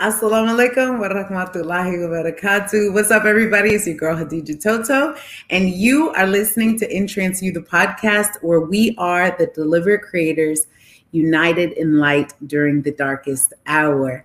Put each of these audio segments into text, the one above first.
Assalamu alaikum wa rahmatullahi wa barakatuh. What's up, everybody? It's your girl Hadija Toto, and you are listening to Entrance You, the podcast where we are the deliver creators united in light during the darkest hour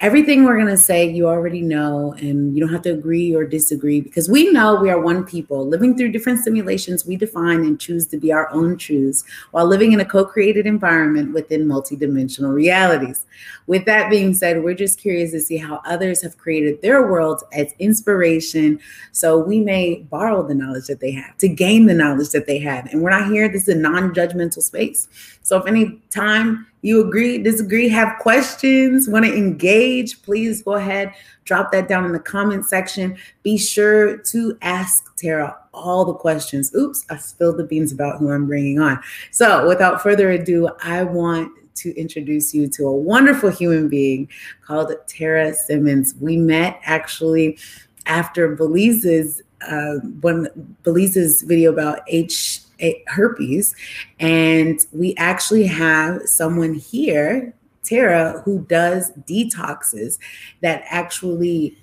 everything we're going to say you already know and you don't have to agree or disagree because we know we are one people. Living through different simulations we define and choose to be our own truths while living in a co-created environment within multidimensional realities. With that being said we're just curious to see how others have created their worlds as inspiration so we may borrow the knowledge that they have to gain the knowledge that they have. And we're not here this is a non-judgmental space. So if any time you agree, disagree, have questions, want to engage, please go ahead, drop that down in the comment section. Be sure to ask Tara all the questions. Oops, I spilled the beans about who I'm bringing on. So, without further ado, I want to introduce you to a wonderful human being called Tara Simmons. We met actually after Belize's uh, one Belize's video about H herpes. And we actually have someone here, Tara, who does detoxes that actually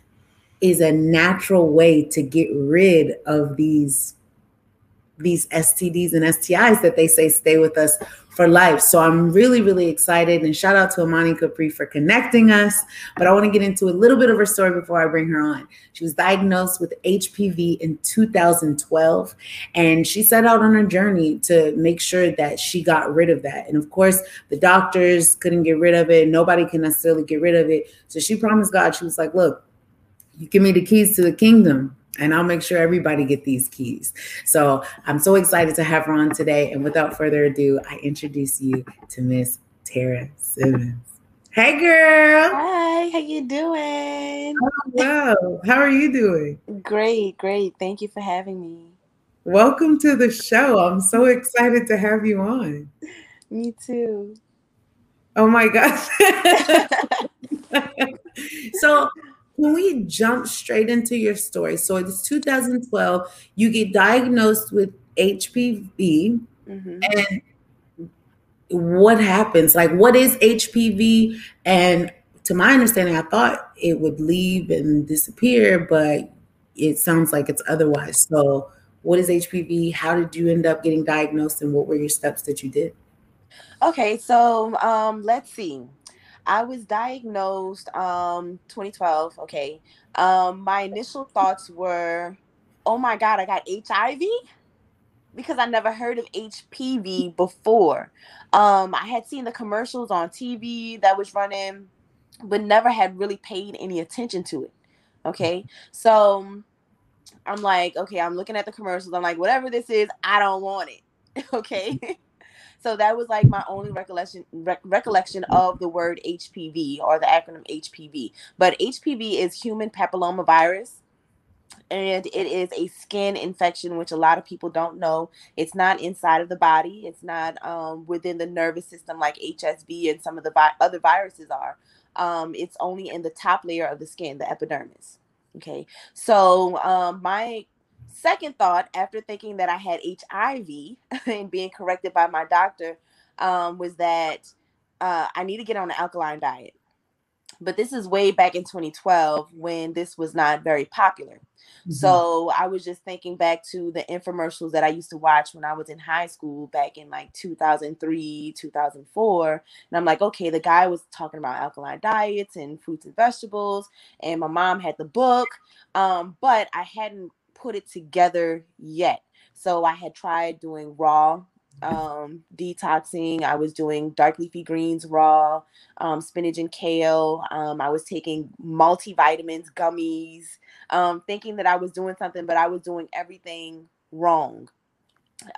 is a natural way to get rid of these these STDs and STIs that they say stay with us for life. So I'm really, really excited. And shout out to Amani Capri for connecting us. But I want to get into a little bit of her story before I bring her on. She was diagnosed with HPV in 2012, and she set out on a journey to make sure that she got rid of that. And of course, the doctors couldn't get rid of it. Nobody can necessarily get rid of it. So she promised God, she was like, look, you give me the keys to the kingdom and I'll make sure everybody get these keys. So I'm so excited to have her on today. And without further ado, I introduce you to Miss Tara Simmons. Hey girl. Hi, how you doing? Oh, well, how are you doing? Great, great. Thank you for having me. Welcome to the show. I'm so excited to have you on. Me too. Oh my gosh. so when we jump straight into your story, so it's 2012, you get diagnosed with HPV, mm-hmm. and what happens? Like, what is HPV? And to my understanding, I thought it would leave and disappear, but it sounds like it's otherwise. So, what is HPV? How did you end up getting diagnosed, and what were your steps that you did? Okay, so um, let's see. I was diagnosed um 2012. Okay. Um, my initial thoughts were, oh my God, I got HIV because I never heard of HPV before. Um, I had seen the commercials on TV that was running, but never had really paid any attention to it. Okay. So I'm like, okay, I'm looking at the commercials. I'm like, whatever this is, I don't want it. okay. So that was like my only recollection recollection of the word HPV or the acronym HPV. But HPV is human papillomavirus and it is a skin infection which a lot of people don't know. It's not inside of the body. It's not um, within the nervous system like hsv and some of the vi- other viruses are. Um, it's only in the top layer of the skin the epidermis. Okay? So um, my second thought, after thinking that I had HIV and being corrected by my doctor, um, was that uh, I need to get on an alkaline diet. but this is way back in 2012 when this was not very popular. Mm-hmm. So I was just thinking back to the infomercials that I used to watch when I was in high school back in like 2003, 2004. And I'm like, okay, the guy was talking about alkaline diets and fruits and vegetables, and my mom had the book, um, but I hadn't put it together yet. So I had tried doing raw um, detoxing. I was doing dark leafy greens raw, um, spinach and kale. Um, I was taking multivitamins, gummies, um, thinking that I was doing something, but I was doing everything wrong.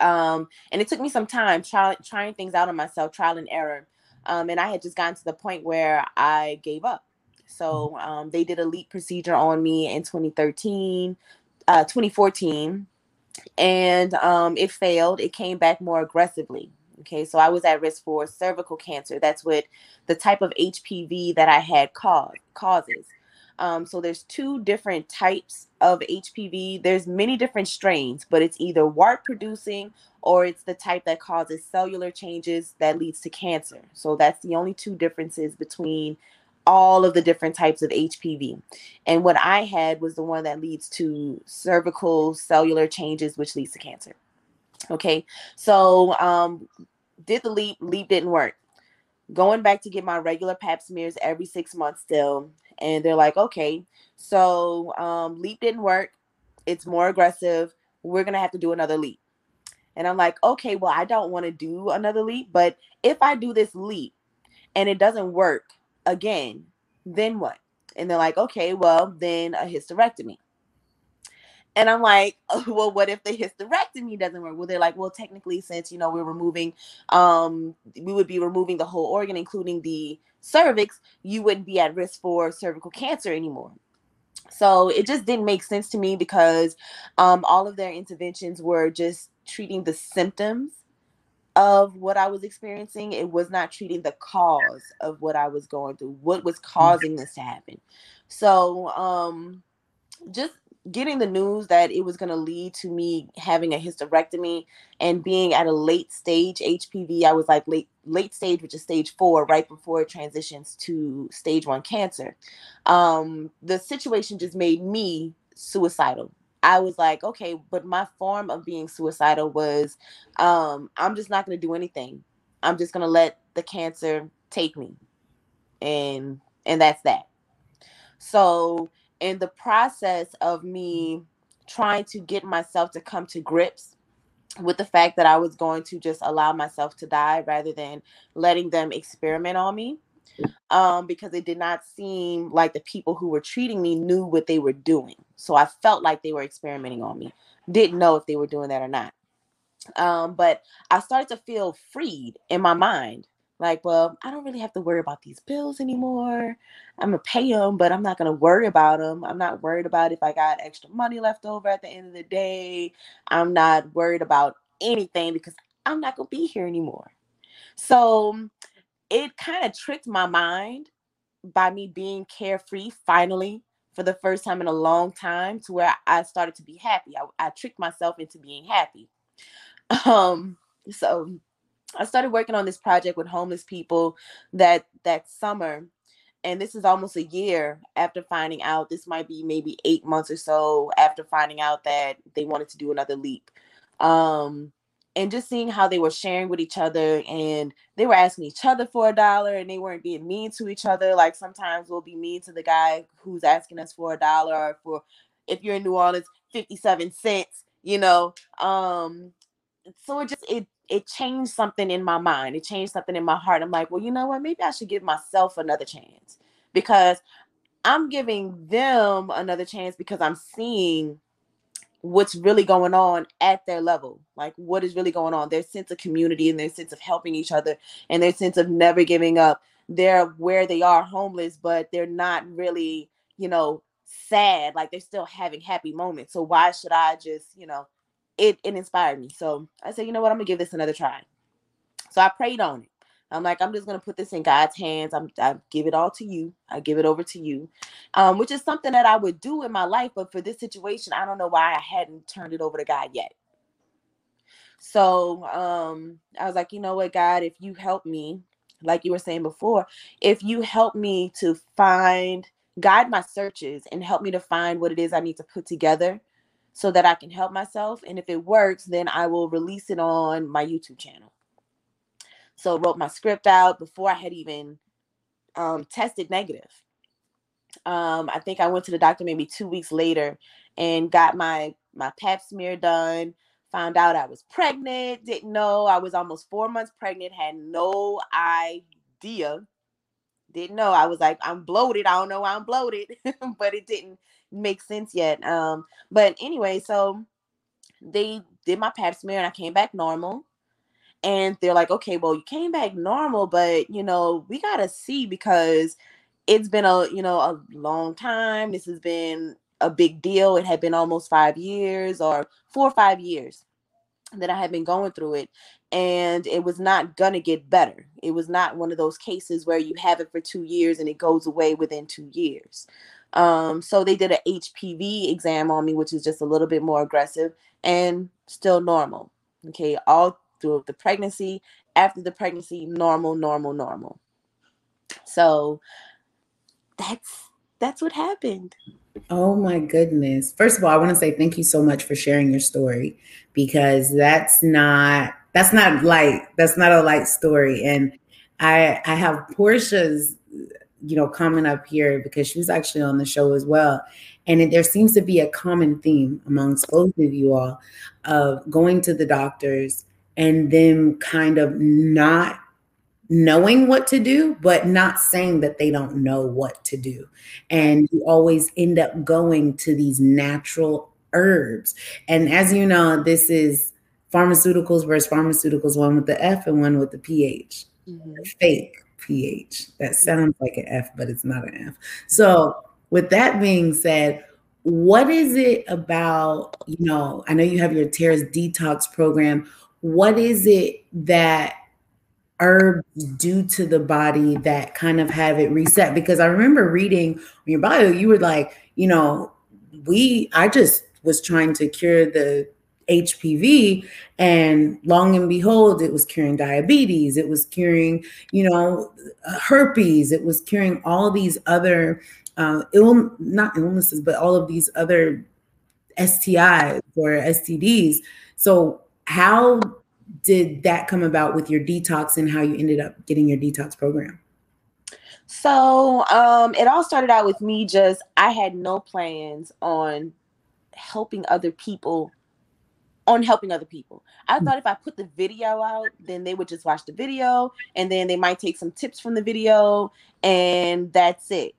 Um, and it took me some time try, trying things out on myself, trial and error. Um, and I had just gotten to the point where I gave up. So um, they did a LEEP procedure on me in 2013, uh, 2014 and um, it failed. It came back more aggressively. Okay, so I was at risk for cervical cancer. That's what the type of HPV that I had cause, causes. Um, so there's two different types of HPV. There's many different strains, but it's either wart producing or it's the type that causes cellular changes that leads to cancer. So that's the only two differences between all of the different types of HPV. And what I had was the one that leads to cervical cellular changes, which leads to cancer. Okay, so um, did the LEEP, LEEP didn't work. Going back to get my regular pap smears every six months still. And they're like, okay, so um, LEEP didn't work. It's more aggressive. We're going to have to do another LEEP. And I'm like, okay, well, I don't want to do another LEEP. But if I do this LEEP and it doesn't work, again, then what? And they're like, okay, well, then a hysterectomy. And I'm like, oh, well, what if the hysterectomy doesn't work? Well, they're like, well, technically, since you know we're removing, um, we would be removing the whole organ, including the cervix, you wouldn't be at risk for cervical cancer anymore. So it just didn't make sense to me because um, all of their interventions were just treating the symptoms of what I was experiencing. It was not treating the cause of what I was going through, what was causing this to happen. So, um, just getting the news that it was going to lead to me having a hysterectomy and being at a late stage HPV, I was like late late stage, which is stage four, right before it transitions to stage one cancer. Um, the situation just made me suicidal. I was like, okay, but my form of being suicidal was um, I'm just not going to do anything. I'm just going to let the cancer take me. And and that's that. So, in the process of me trying to get myself to come to grips with the fact that I was going to just allow myself to die rather than letting them experiment on me, um, because it did not seem like the people who were treating me knew what they were doing. So I felt like they were experimenting on me. Didn't know if they were doing that or not. Um, but I started to feel freed in my mind. Like, well, I don't really have to worry about these bills anymore. I'm gonna pay them, but I'm not gonna worry about them. I'm not worried about if I got extra money left over at the end of the day. I'm not worried about anything because I'm not gonna be here anymore. So it kind of tricked my mind by me being carefree finally for the first time in a long time to where I started to be happy. I, I tricked myself into being happy. Um, so I started working on this project with homeless people that that summer. And this is almost a year after finding out, this might be maybe eight months or so after finding out that they wanted to do another LEEP. Um, and just seeing how they were sharing with each other and they were asking each other for a dollar and they weren't being mean to each other like sometimes we'll be mean to the guy who's asking us for a dollar or for if you're in new orleans 57 cents you know um so it just it it changed something in my mind it changed something in my heart i'm like well you know what maybe i should give myself another chance because i'm giving them another chance because i'm seeing what's really going on at their level like what is really going on? Their sense of community and their sense of helping each other and their sense of never giving up. They're where they are homeless but they're not really you know sad like they're still having happy moments. So why should i just you know it, it inspired me. So i said you know what? I'm gonna give this another try. So i prayed on it I'm like, I'm just gonna put this in God's hands. I'm I give it all to you. I give it over to you. Um, which is something that I would do in my life, but for this situation, I don't know why I hadn't turned it over to God yet. So um I was like, you know what, God, if you help me like you were saying before, if you help me to find, guide my searches and help me to find what it is I need to put together so that I can help myself. And if it works, then I will release it on my YouTube channel. So wrote my script out before I had even um, tested negative. Um, I think I went to the doctor maybe two weeks later and got my my pap smear done found out I was pregnant, didn't know I was almost four months pregnant, had no idea, didn't know. I was like, I'm bloated. I don't know why I'm bloated, but it didn't make sense yet. Um, but anyway, so they did my pap smear and I came back normal. And they're like, okay, well, you came back normal, but you know, we gotta see because it's been a you know a long time. This has been a big deal. It had been almost five years or four or five years that I had been going through it. And it was not going to get better. It was not one of those cases where you have it for two years and it goes away within two years. Um, so they did an HPV exam on me, which is just a little bit more aggressive and still normal. Okay. All through the pregnancy, after the pregnancy, normal, normal, normal. So that's that's what happened. Oh my goodness. First of all, I want to say thank you so much for sharing your story because that's not that's not light. That's not a light story. And I I have Portia's you know comment up here because she was actually on the show as well. And it, there seems to be a common theme amongst both of you all of going to the doctors and them kind of not knowing what to do, but not saying that they don't know what to do. And you always end up going to these natural herbs. And as you know, this is farmaceuticals versus pharmaceuticals, one with the F and one with the PH. Mm-hmm. Fake pH. That sounds like an F, but it's not an F. So, with that being said, what is it about, you know, I know you have your Tears detox program. What is it that herbs do to the body that kind of have it reset? Because I remember reading your bio, you were like, you know, we, I just was trying to cure the HPV, and long and behold, it was curing diabetes, it was curing, you know, herpes, it was curing all these other uh, Ill, not illnesses, but all of these other STIs or STDs. So, how did that come about with your detox and how you ended up getting your detox program? So um, it all started out with me just, I had no plans on helping other people on helping other people. I mm. thought if I put the video out, then they would just watch the video and then they might take some tips from the video and that's it.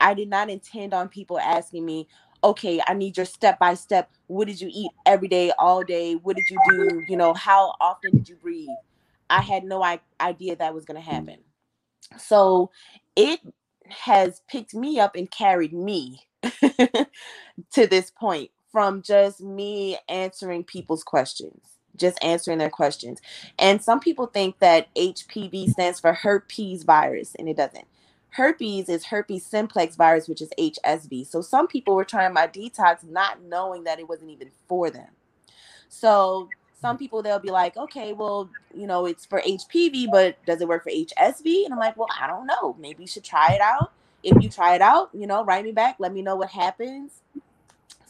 I did not intend on people asking me, okay, I need your step by step. What did you eat every day, all day? What did you do? You know, how often did you breathe? I had no idea that was going to mm. happen. So it has picked me up and carried me to this point from just me answering people's questions, just answering their questions. And some people think that HPV stands for herpes virus, and it doesn't herpes is herpes simplex virus, which is HSV. So some people were trying my detox not knowing that it wasn't even for them. So some mm. people they'll be like, okay, well, you know, it's for HPV, but does it work for HSV? And I'm like, well, I don't know. Maybe you should try it out. If you try it out, you know, write me back, let me know what happens.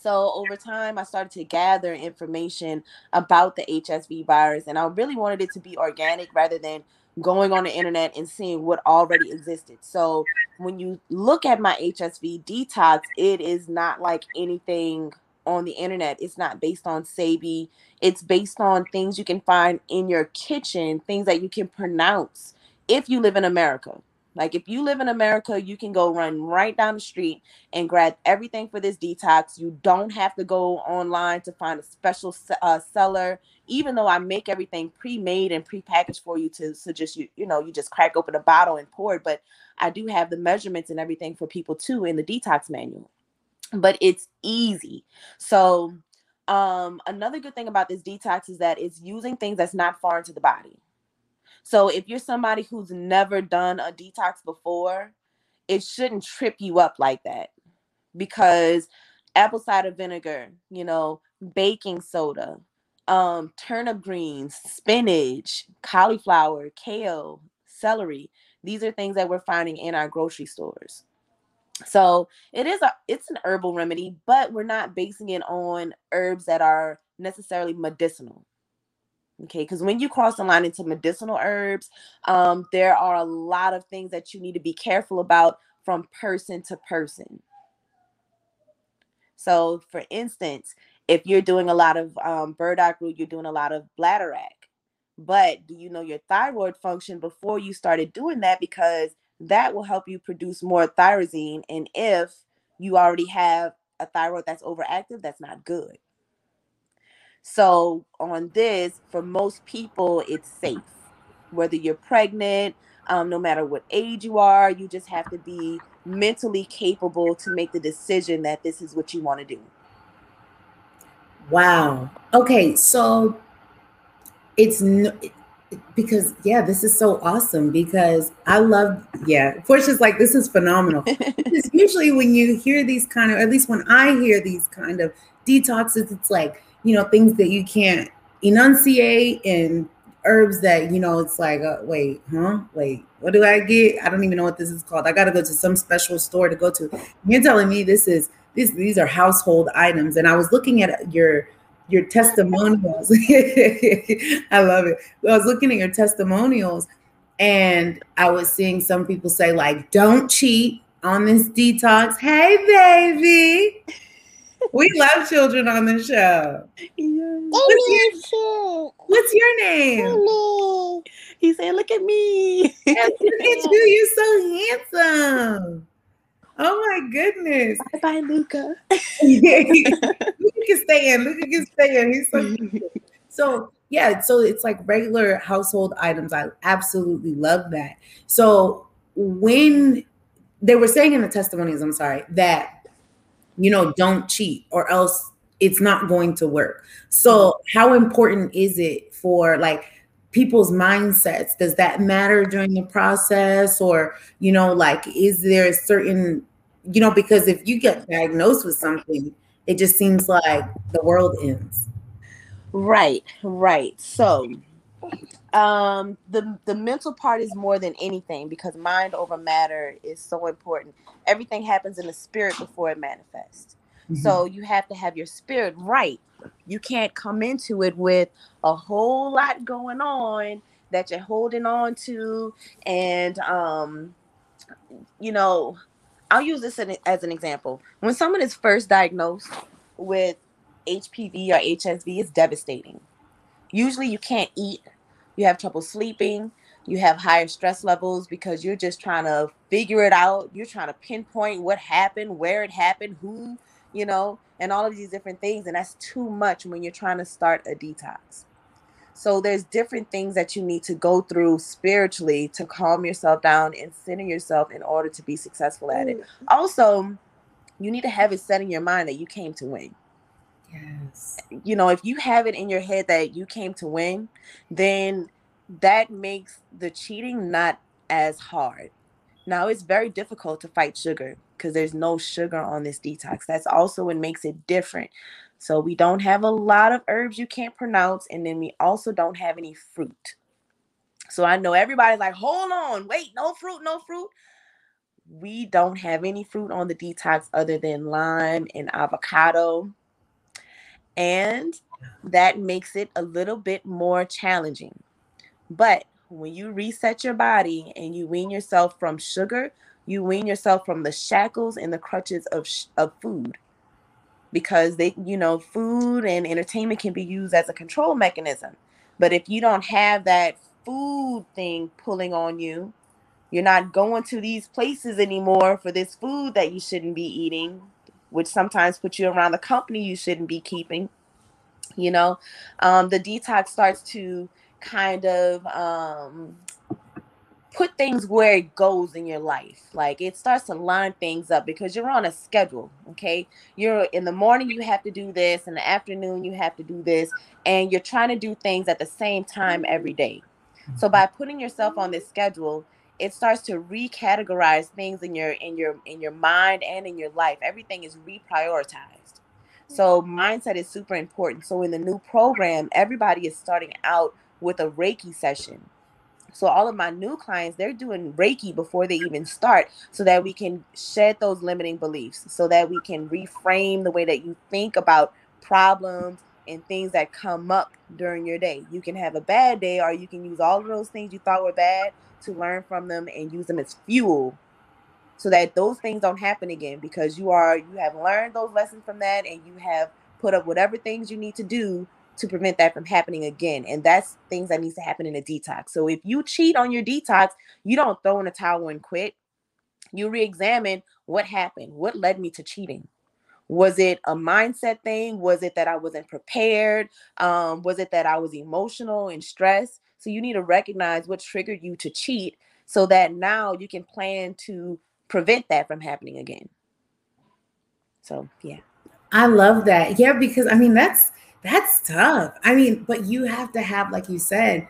So over time, I started to gather information about the HSV virus, and I really wanted it to be organic rather than going on the internet and seeing what already existed. So when you look at my HSV detox, it is not like anything on the internet. It's not based on Sebi. It's based on things you can find in your kitchen, things that you can pronounce if you live in America. Like if you live in America, you can go run right down the street and grab everything for this detox. You don't have to go online to find a special uh, seller. Even though I make everything pre-made and pre-packaged for you to so just you you know you just crack open a bottle and pour it, but I do have the measurements and everything for people too in the detox manual. But it's easy. So um, another good thing about this detox is that it's using things that's not foreign to the body. So if you're somebody who's never done a detox before, it shouldn't trip you up like that because apple cider vinegar, you know, baking soda, um, turnip greens, spinach, cauliflower, kale, celery. These are things that we're finding in our grocery stores. So it is a it's an herbal remedy, but we're not basing it on herbs that are necessarily medicinal. Okay, because when you cross the line into medicinal herbs, um, there are a lot of things that you need to be careful about from person to person. So, for instance, if you're doing a lot of um, burdock root, you're doing a lot of bladderwrack. But do you know your thyroid function before you started doing that? Because that will help you produce more thyroxine. And if you already have a thyroid that's overactive, that's not good. So, on this, for most people, it's safe. Whether you're pregnant, um, no matter what age you are, you just have to be mentally capable to make the decision that this is what you want to do. Wow. Okay. So, it's no, because yeah, this is so awesome because I love yeah. Portia's like this is phenomenal. because usually when you hear these kind of, at least when I hear these kind of detoxes, it's like you know things that you can't enunciate and herbs that you know it's like uh, wait huh wait what do i get i don't even know what this is called i gotta go to some special store to go to you're telling me this is these these are household items and i was looking at your your testimonials. I love it. I was looking at your testimonials and I was seeing some people say, like, don't cheat on this detox. Hey, baby. we love children on the show. What's your, what's your name? He said, look at me. Yes, look at you. You're so handsome. Oh my goodness. Bye bye, Luca. Luca can stay in. Luca can stay in. He's so So yeah, so it's like regular household items. I absolutely love that. So when they were saying in the testimonies, I'm sorry, that you know, don't cheat or else it's not going to work. So how important is it for like people's mindsets. Does that matter during the process? Or you know like is there a certain you know because if you get diagnosed with something it just seems like the world ends. Right right. So um the the mental part is more than anything because mind over matter is so important. Everything happens in the spirit before it manifests mm-hmm. so you have to have your spirit right. You can't come into it with a whole lot going on that you're holding on to and um you know i'll use this as an example. When someone is first diagnosed with hpv or hsv it's devastating. Usually you can't eat you have trouble sleeping you have higher stress levels because you're just trying to figure it out. You're trying to pinpoint what happened where it happened who you know and all of these different things. And that's too much when you're trying to start a detox. So there's different things that you need to go through spiritually to calm yourself down and center yourself in order to be successful at it. Mm-hmm. Also, you need to have it set in your mind that you came to win. Yes. You know, if you have it in your head that you came to win, then that makes the cheating not as hard. Now, it's very difficult to fight sugar because there's no sugar on this detox. That's also what makes it different. So we don't have a lot of herbs you can't pronounce, and then we also don't have any fruit. So I know everybody's like, hold on, wait, no fruit, no fruit. We don't have any fruit on the detox other than lime and avocado. And that makes it a little bit more challenging. But when you reset your body and you wean yourself from sugar, you wean yourself from the shackles and the crutches of of food. Because they you know food and entertainment can be used as a control mechanism. But if you don't have that food thing pulling on you you're not going to these places anymore for this food that you shouldn't be eating which sometimes puts you around the company you shouldn't be keeping you know? Um, the detox starts to kind of um, put things where it goes in your life. Like it starts to line things up because you're on a schedule. Okay. You're in the morning, you have to do this, in the afternoon, you have to do this, and you're trying to do things at the same time every day. So mm-hmm. by putting yourself on this schedule, it starts to recategorize things in your in your in your mind and in your life. Everything is reprioritized. So mindset is super important. So in the new program, everybody is starting out with a Reiki session So all of my new clients, they're doing Reiki before they even start so that we can shed those limiting beliefs, so that we can reframe the way that you think about problems and things that come up during your day. You can have a bad day or you can use all of those things you thought were bad to learn from them and use them as fuel so that those things don't happen again because you are you have learned those lessons from that and you have put up whatever things you need to do to prevent that from happening again. And that's things that needs to happen in a detox. So if you cheat on your detox, you don't throw in a towel and quit. You re-examine what happened, what led me to cheating. Was it a mindset thing? Was it that I wasn't prepared? Um, was it that I was emotional and stressed? So you need to recognize what triggered you to cheat so that now you can plan to prevent that from happening again. So, yeah. I love that. Yeah, because I mean, that's that's tough. I mean, but you have to have, like you said,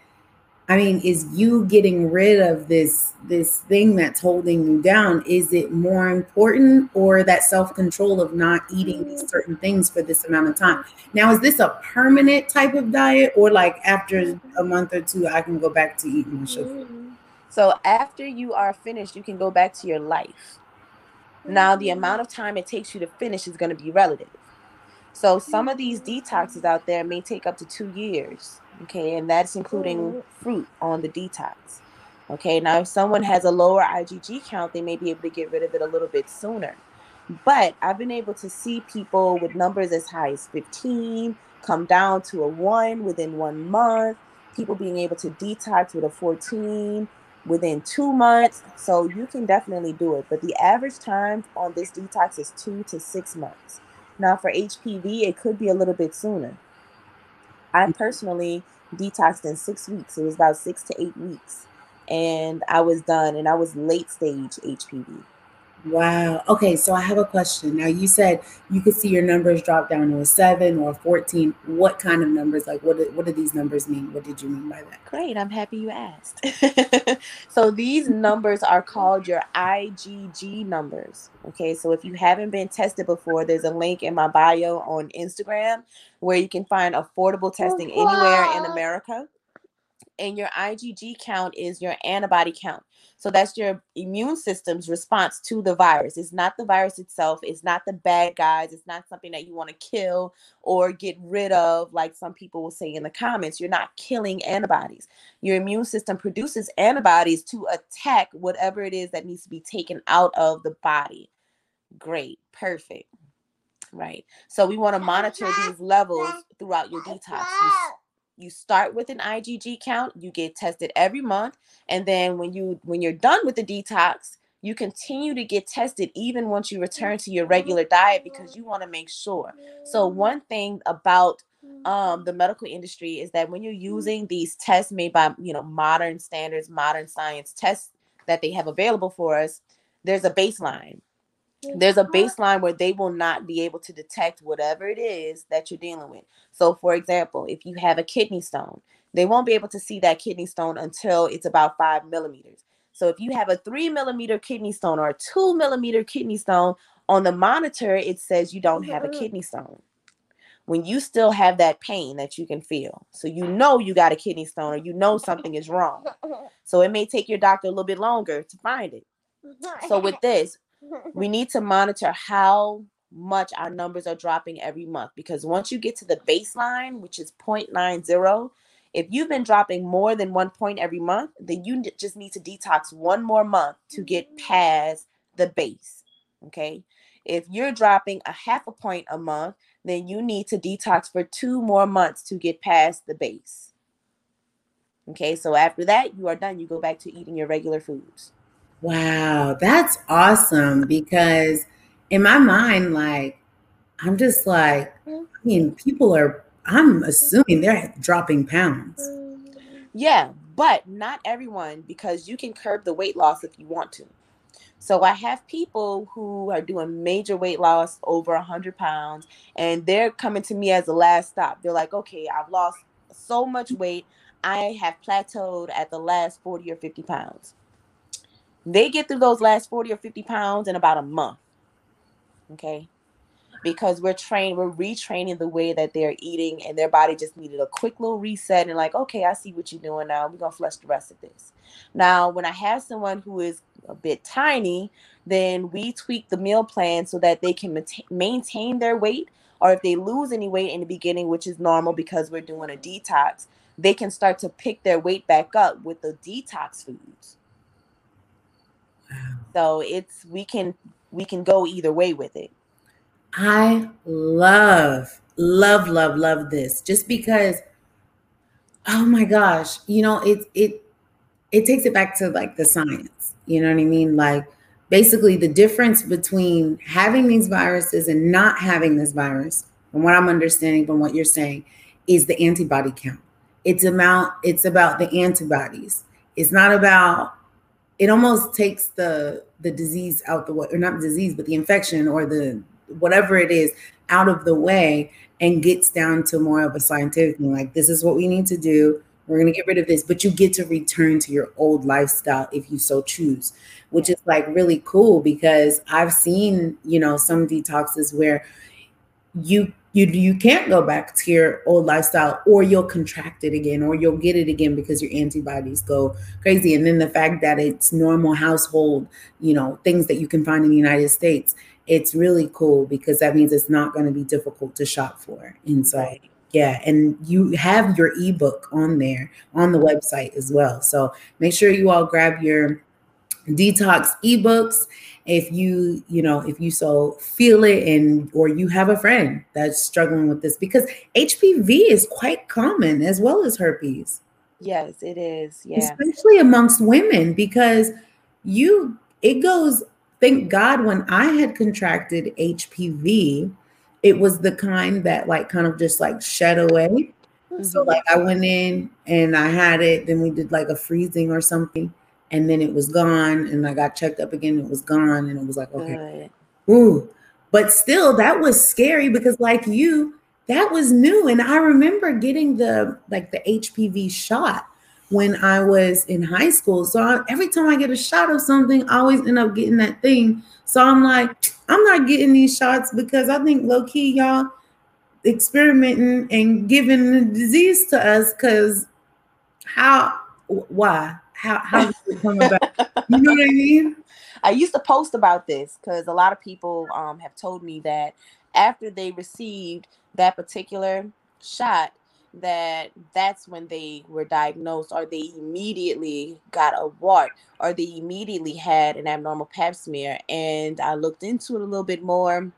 I mean, is you getting rid of this this thing that's holding you down? Is it more important or that self-control of not eating these certain things for this amount of time? Now, is this a permanent type of diet or like after a mm. month or two I can go back to eating sugar? Mm. So after you are finished, you can go back to your life. Now, the amount of time it takes you to finish is going to be relative. So some of these detoxes out there may take up to two years. Okay, and that's including mm-hmm. fruit on the detox. Okay, now if someone has a lower IgG count, they may be able to get rid of it a little bit sooner. But I've been able to see people with numbers as high as 15 come down to a one within one month, people being able to detox with a 14 within two months. So you can definitely do it. But the average time on this detox is two to six months. Now, for HPV, it could be a little bit sooner. I mm-hmm. personally detoxed in six weeks. It was about six to eight weeks. And I was done, and I was late stage HPV. Wow. Okay, so I have a question. Now you said you could see your numbers drop down to a seven or a 14. What kind of numbers? Like what do, what do these numbers mean? What did you mean by that? Great. I'm happy you asked. so these numbers are called your IgG numbers. Okay, so if you haven't been tested before, there's a link in my bio on Instagram where you can find affordable oh, testing anywhere in America. And your IgG count is your antibody count. So that's your immune system's response to the virus. It's not the virus itself. It's not the bad guys. It's not something that you want to kill or get rid of, like some people will say in the comments. You're not killing antibodies. Your immune system produces antibodies to attack whatever it is that needs to be taken out of the body. Great. Perfect. Right. So we want to monitor these levels throughout your detox. You you start with an IgG count, you get tested every month, and then when you when you're done with the detox, you continue to get tested even once you return to your mm-hmm. regular diet because you want to make sure. So one thing about um, the mm-hmm. medical industry is that when you're mm-hmm. using these tests made by you know modern standards, modern science tests that they have available for us, there's a baseline there's a baseline where they will not be able to detect whatever it is that you're dealing with. So, for example, if you have a kidney stone, they won't be able to see that kidney stone until it's about five millimeters. So, if you have a three millimeter kidney stone or a two millimeter kidney stone, on the monitor, it says you don't have a mm-hmm. kidney stone. When you still have that pain that you can feel. So, you know you got a kidney stone or you know something is wrong. So, it may take your doctor a little bit longer to find it. So, with this, we need to monitor how much our numbers are dropping every month because once you get to the baseline, which is 0.90, if you've been dropping more than one point every month, then you just need to detox one more month to get mm-hmm. past the base. Okay. If you're dropping a half a point a month, then you need to detox for two more months to get past the base. Okay. So after that, you are done. You go back to eating your regular foods. Wow, that's awesome because in my mind, like, I'm just like, I mean, people are, I'm assuming they're dropping pounds. Yeah, but not everyone because you can curb the weight loss if you want to. So I have people who are doing major weight loss over 100 pounds and they're coming to me as a last stop. They're like, okay, I've lost so much weight. I have plateaued at the last 40 or 50 pounds. They get through those last 40 or 50 pounds in about a month. Okay. because we're trained, we're retraining the way that they're eating, and their body just needed a quick little reset and like, okay, I see what you're doing now. We're gonna flush the rest of this. Now, when I have someone who is a bit tiny, then we tweak the meal plan so that they can maintain their weight, or if they lose any weight in the beginning, which is normal because we're doing a detox, they can start to pick their weight back up with the detox foods. So it's we can we can go either way with it. I love, love, love, love this just because, oh my gosh, you know, it, it, it takes it back to like the science, you know what I mean? Like basically the difference between having these viruses and not having this virus, from what I'm understanding from what you're saying, is the antibody count. It's about, it's about the antibodies. It's not about it almost takes the the disease out the way or not disease but the infection or the whatever it is out of the way and gets down to more of a scientific thing like this is what we need to do. We're going to get rid of this but you get to return to your old lifestyle if you so choose which is like really cool because i've seen you know some detoxes where you you you can't go back to your old lifestyle or you'll contract it again or you'll get it again because your antibodies go crazy and then the fact that it's normal household you know things that you can find in the united states it's really cool because that means it's not going to be difficult to shop for. And so, yeah, and you have your ebook on there on the website as well. So make sure you all grab your detox ebooks if you you know if you so feel it and or you have a friend that's struggling with this because hpv is quite common as well as herpes yes it is yeah especially amongst women because you it goes thank God when I had contracted HPV, it was the kind that like kind of just like shed away. Mm-hmm. So like I went in and I had it, then we did like a freezing or something, and then it was gone. And I got checked up again, it was gone, and it was like, okay. Good. Ooh. But still, that was scary because like you, that was new. And I remember getting the like the HPV shot when I was in high school. So I, every time I get a shot of something, I always end up getting that thing. So I'm like, I'm not getting these shots because I think low key y'all experimenting and giving the disease to us. Because how, why, how, how did it come about? you know what I mean? I used to post about this because a lot of people um, have told me that after they received that particular shot, that that's when they were diagnosed or they immediately got a wart or they immediately had an abnormal pap smear and i looked into it a little bit more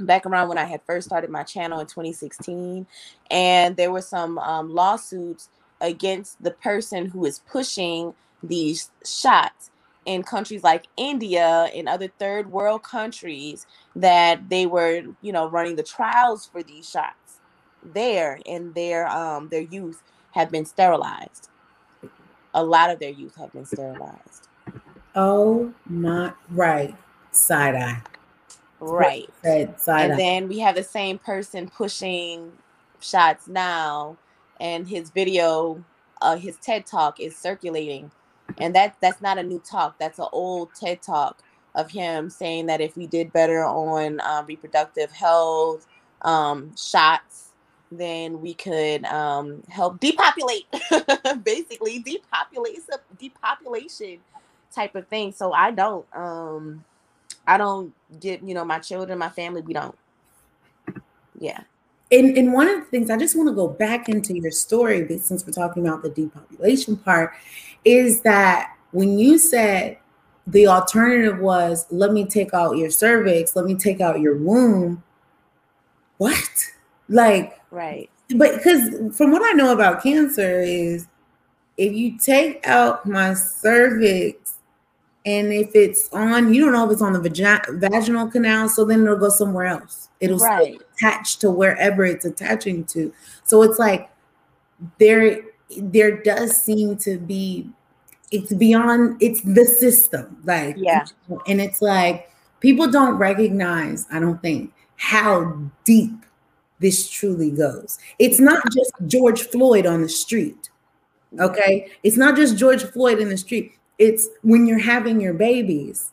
back around when i had first started my channel in 2016 and there were some um, lawsuits against the person who is pushing these shots in countries like India and other third world countries that they were, you know, running the trials for these shots there and their um their youth have been sterilized. A lot of their youth have been sterilized. Oh my right. Side eye. Right. Side and eye. then we have the same person pushing shots now, and his video, uh, his TED talk is circulating. And that that's not a new talk. That's an old TED talk of him saying that if we did better on uh, reproductive health, um, shots, then we could um, help depopulate, basically depopulate depopulation type of thing. So I don't, um, I don't get, you know, my children, my family, we don't. Yeah. And, and one of the things I just want to go back into your story, but since we're talking about the depopulation part, is that when you said the alternative was, let me take out your cervix, let me take out your womb, what? Like, Right. But because from what I know about cancer is if you take out my cervix and if it's on, you don't know if it's on the vagina, vaginal canal, so then it'll go somewhere else. It'll right. attach to wherever it's attaching to. So it's like there there does seem to be it's beyond it's the system like yeah and it's like people don't recognize i don't think how deep this truly goes. It's not just George Floyd on the street. Okay. It's not just George Floyd in the street. It's when you're having your babies.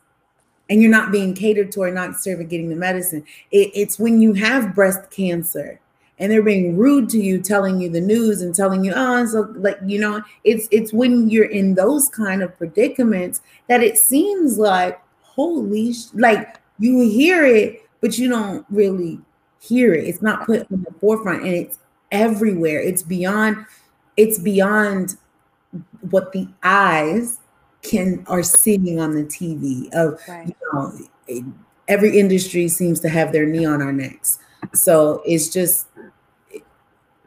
and you're not being catered to or not serving getting the medicine. It, it's when you have breast cancer and they're being rude to you, telling you the news and telling you, oh, so like you know, it's it's when you're in those kind of predicaments that it seems like holy, sh- like you hear it, but you don't really hear it. It's not put in the forefront, and it's everywhere. It's beyond. It's beyond what the eyes can are seeing on the TV. Of right. you know, every industry seems to have their knee on our necks. So it's just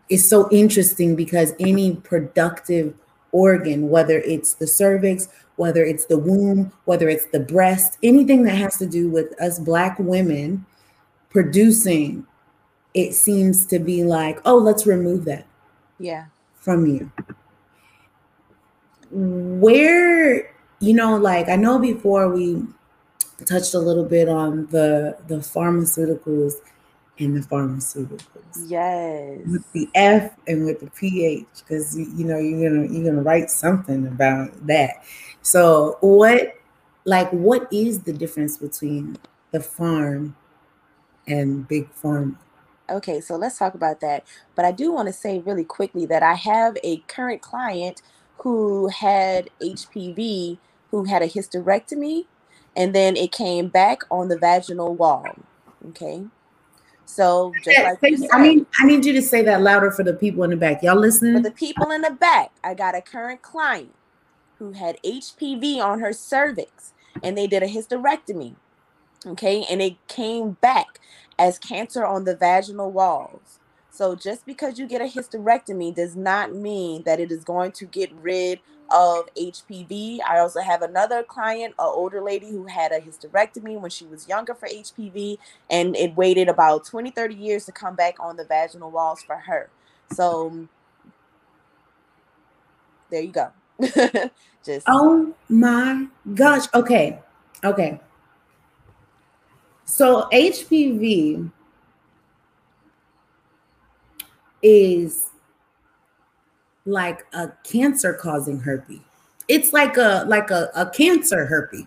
it's so interesting because any productive organ, whether it's the cervix, whether it's the womb, whether it's the breast, anything that has to do with us Black women producing, it seems to be like, oh, let's remove that. Yeah. From you. Where, you know, like I know before we touched a little bit on the the farmaceuticals and the pharmaceuticals. Yes. With the F and with the PH, because you know you're gonna you're gonna write something about that. So what like what is the difference between the farm and big pharma? Okay, so let's talk about that. But I do want to say really quickly that I have a current client who had HPV, who had a hysterectomy, and then it came back on the vaginal wall. Okay. So just like said, I mean, I need you to say that louder for the people in the back. Y'all listening? For the people in the back, I got a current client who had HPV on her cervix and they did a hysterectomy. Okay, and it came back as cancer on the vaginal walls. So just because you get a hysterectomy does not mean that it is going to get rid of HPV. I also have another client, an older lady who had a hysterectomy when she was younger for HPV, and it waited about 20, 30 years to come back on the vaginal walls for her. So there you go. Just oh my gosh. Okay. Okay. So HPV is like a cancer causing herpes. It's like a like a, a cancer herpes.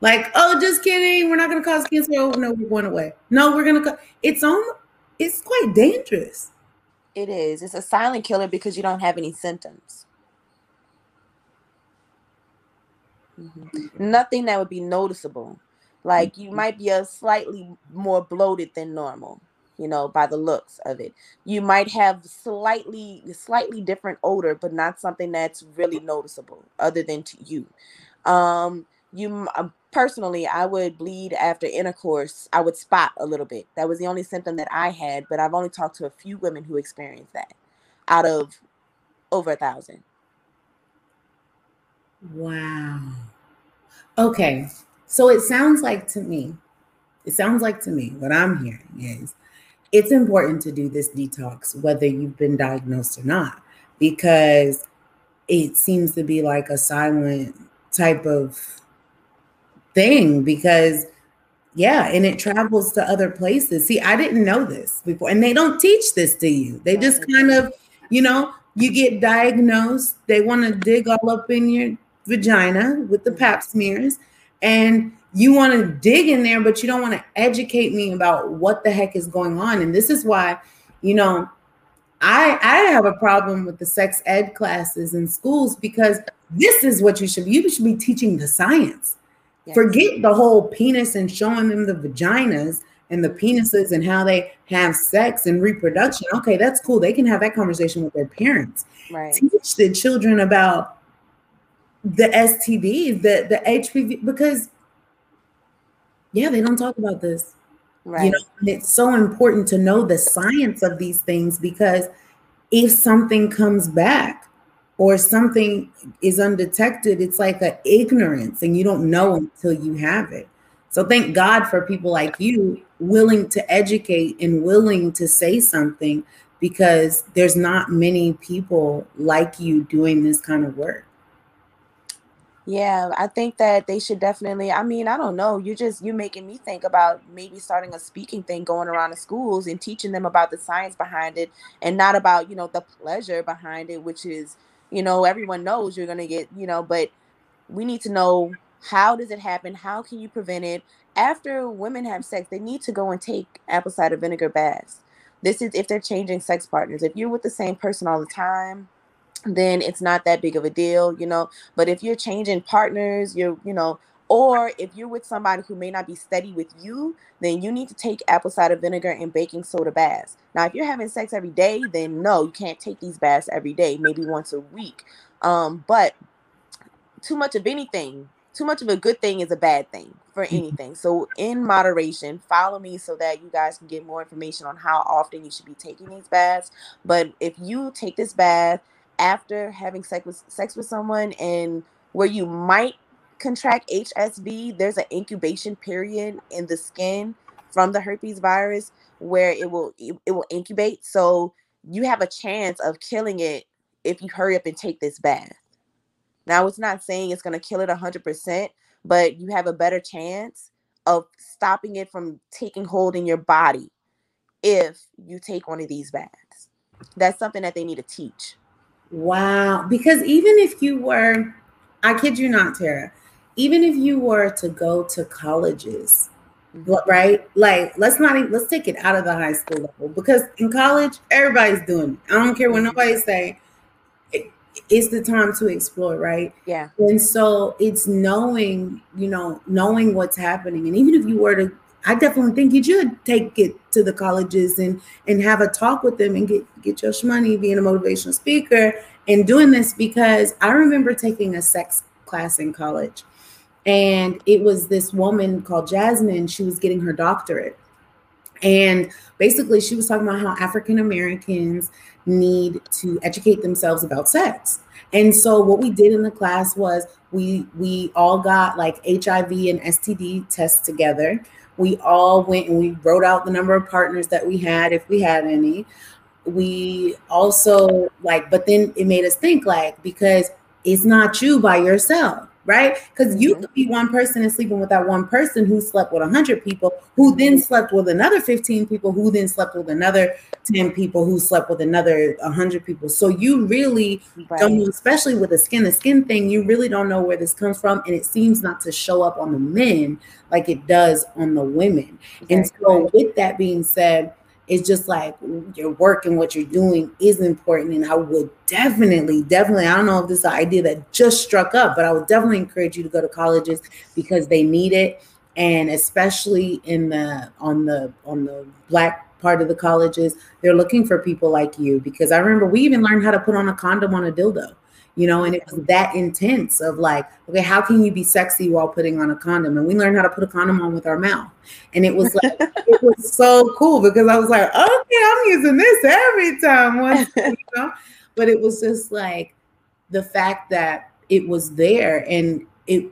Like, oh, just kidding. We're not gonna cause cancer. Oh no, we're going away. No, we're gonna co- it's on it's quite dangerous. It is. It's a silent killer because you don't have any symptoms. Mm-hmm. Nothing that would be noticeable. Like you might be a slightly more bloated than normal you know, by the looks of it. You might have slightly slightly different odor, but not something that's really noticeable other than to you. Um, you uh, personally, I would bleed after intercourse. I would spot a little bit. That was the only symptom that I had, but I've only talked to a few women who experienced that out of over a thousand. Wow. Okay. So it sounds like to me, it sounds like to me, what I'm hearing is it's important to do this detox, whether you've been diagnosed or not, because it seems to be like a silent type of thing. Because, yeah, and it travels to other places. See, I didn't know this before, and they don't teach this to you. They just kind of, you know, you get diagnosed, they want to dig all up in your vagina with the mm-hmm. pap smears, and you want to dig in there, but you don't want to educate me about what the heck is going on. And this is why, you know, I I have a problem with the sex ed classes in schools because this is what you should be. You should be teaching the science. Yes. Forget the whole penis and showing them the vaginas and the penises and how they have sex and reproduction. Okay, that's cool. They can have that conversation with their parents. Right. Teach the children about the STDs, the the HPV, because yeah, they don't talk about this. Right. You know, it's so important to know the science of these things because if something comes back or something is undetected, it's like an ignorance and you don't know until you have it. So thank God for people like you willing to educate and willing to say something because there's not many people like you doing this kind of work. Yeah, I think that they should definitely. I mean, I don't know. You just you making me think about maybe starting a speaking thing, going around the schools and teaching them about the science behind it, and not about you know the pleasure behind it, which is you know everyone knows you're gonna get you know, but we need to know how does it happen? How can you prevent it? After women have sex, they need to go and take apple cider vinegar baths. This is if they're changing sex partners. If you're with the same person all the time, then it's not that big of a deal, you know. But if you're changing partners, you're, you know, or if you're with somebody who may not be steady with you, then you need to take apple cider vinegar and baking soda baths. Now, if you're having sex every day, then no, you can't take these baths every day, maybe once a week. Um, but too much of anything too much of a good thing is a bad thing for anything. So in moderation, follow me so that you guys can get more information on how often you should be taking these baths. But if you take this bath after having sex with sex with someone and where you might contract HSV, there's an incubation period in the skin from the herpes virus where it will it, it will incubate. So you have a chance of killing it if you hurry up and take this bath. Now, it's not saying it's going to kill it 100%, but you have a better chance of stopping it from taking hold in your body if you take one of these baths. That's something that they need to teach. Wow. Because even if you were, I kid you not, Tara, even if you were to go to colleges, mm-hmm. right? Like, let's not even, let's take it out of the high school level because in college, everybody's doing it. I don't care what mm-hmm. nobody's saying it's the time to explore, right? Yeah. And so it's knowing, you know, knowing what's happening. And even if you were to, I definitely think you should take it to the colleges and and have a talk with them and get get your money being a motivational speaker and doing this because I remember taking a sex class in college. And it was this woman called Jasmine. She was getting her doctorate. And basically, she was talking about how African Americans need to educate themselves about sex. And so what we did in the class was we we all got like HIV and STD tests together. We all went and we wrote out the number of partners that we had if we had any. We also like but then it made us think like because it's not you by yourself right? Because you mm-hmm. could be one person and sleeping with that one person who slept with 100 people, who then slept with another 15 people, who then slept with another 10 people, who slept with another 100 people. So you really right. don't, especially with the skin to skin thing, you really don't know where this comes from. And it seems not to show up on the men like it does on the women. Exactly. And so, with that being said, it's just like your work and what you're doing is important. And I would definitely, definitely, I don't know if this is an idea that just struck up, but I would definitely encourage you to go to colleges because they need it. And especially in the on the on the black part of the colleges, they're looking for people like you because I remember we even learned how to put on a condom on a dildo you know, and it was that intense of like, okay, how can you be sexy while putting on a condom? And we learned how to put a condom on with our mouth. And it was like, it was so cool because I was like, okay, I'm using this every time. Once, you know? But it was just like the fact that it was there and it,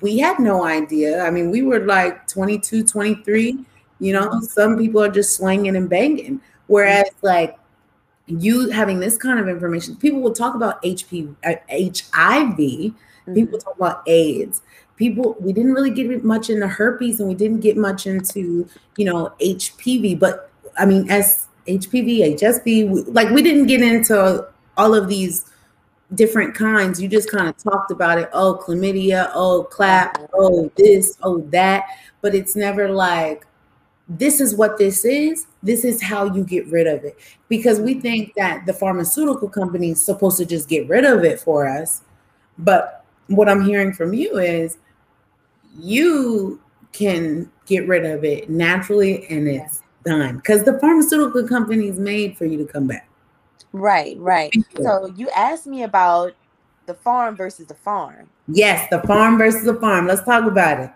we had no idea. I mean, we were like 22, 23, you know, some people are just swinging and banging. Mm-hmm. Whereas, like, you having this kind of information, people will talk about HP, uh, HIV, mm-hmm. people talk about AIDS. People, we didn't really get much into herpes and we didn't get much into, you know, HPV, but I mean, as HPV, HSV, like we didn't get into all of these different kinds. You just kind of talked about it. Oh, chlamydia, oh, clap, oh, this, oh, that. But it's never like, this is what this is. This is how you get rid of it. Because we think that the pharmaceutical company is supposed to just get rid of it for us. But what I'm hearing from you is you can get rid of it naturally and it's done. Because the pharmaceutical company is made for you to come back. Right, right. So you asked me about the farm versus the farm. Yes, the farm versus the farm. Let's talk about it.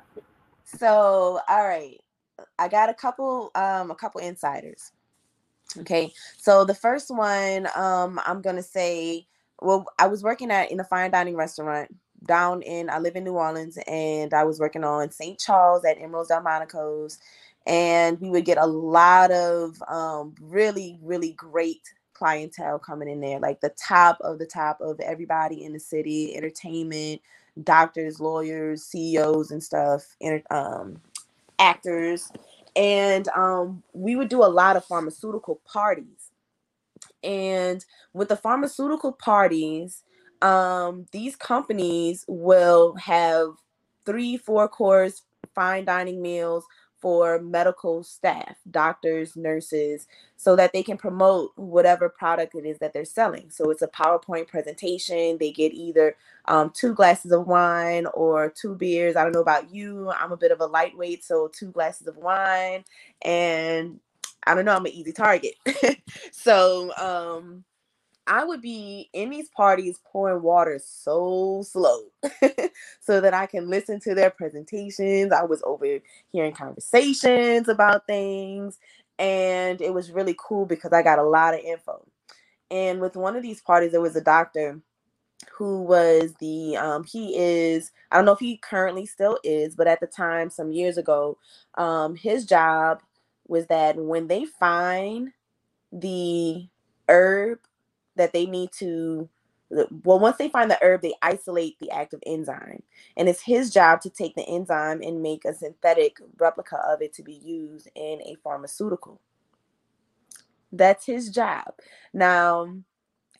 So, all right. I got a couple um a couple insiders. Okay. So the first one um I'm going to say well I was working at in a fine dining restaurant down in I live in New Orleans and I was working on St. Charles at Emeril's Delmonico's and we would get a lot of um really really great clientele coming in there like the top of the top of everybody in the city entertainment doctors lawyers ceos and stuff and um actors, and um, we would do a lot of pharmaceutical parties. And with the pharmaceutical parties, um, these companies will have three, four course fine dining meals for medical staff, doctors, nurses, so that they can promote whatever product it is that they're selling. So it's a PowerPoint presentation. They get either um, two glasses of wine or two beers. I don't know about you. I'm a bit of a lightweight, so two glasses of wine. And I don't know, I'm an easy target. so, um, I would be in these parties pouring water so slow so that I can listen to their presentations. I was over hearing conversations about things, and it was really cool because I got a lot of info. And with one of these parties, there was a doctor who was the um, he is I don't know if he currently still is, but at the time, some years ago, um, his job was that when they find the herb that they need to well once they find the herb they isolate the active enzyme. And it's his job to take the enzyme and make a synthetic replica of it to be used in a pharmaceutical. That's his job. Now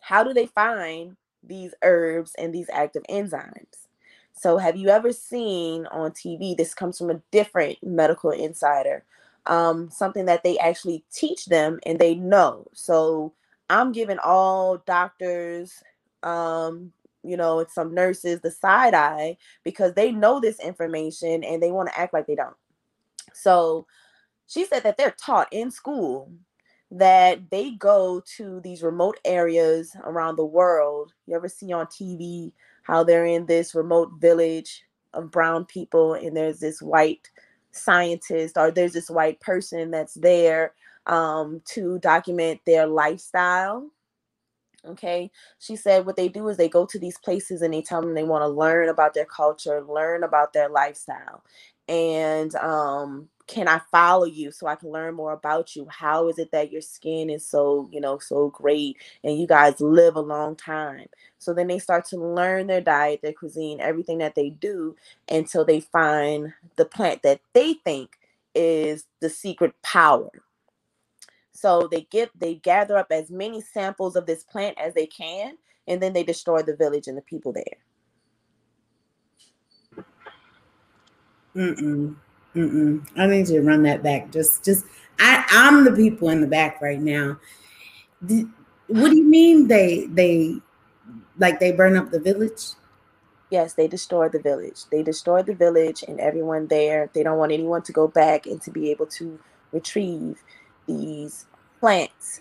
how do they find these herbs and these active enzymes? So have you ever seen on tv this comes from a different medical insider um, something that they actually teach them and they know. So I'm giving all doctors, um, you know, and some nurses the side eye because they know this information and they want to act like they don't. So she said that they're taught in school that they go to these remote areas around the world. You ever see on TV how they're in this remote village of brown people and there's this white scientist or there's this white person that's there um, to document their lifestyle. Okay. She said what they do is they go to these places and they tell them they want to learn about their culture, learn about their lifestyle. And um, can I follow you so I can learn more about you? How is it that your skin is so, you know, so great and you guys live a long time? So then they start to learn their diet, their cuisine, everything that they do until they find the plant that they think is the secret power so they get they gather up as many samples of this plant as they can, and then they destroy the village and the people there. Mm-mm. Mm-mm. I need to run that back. Just just I, I'm the people in the back right now. what do you mean they they like they burn up the village? Yes, they destroy the village. They destroy the village and everyone there. They don't want anyone to go back and to be able to retrieve these plants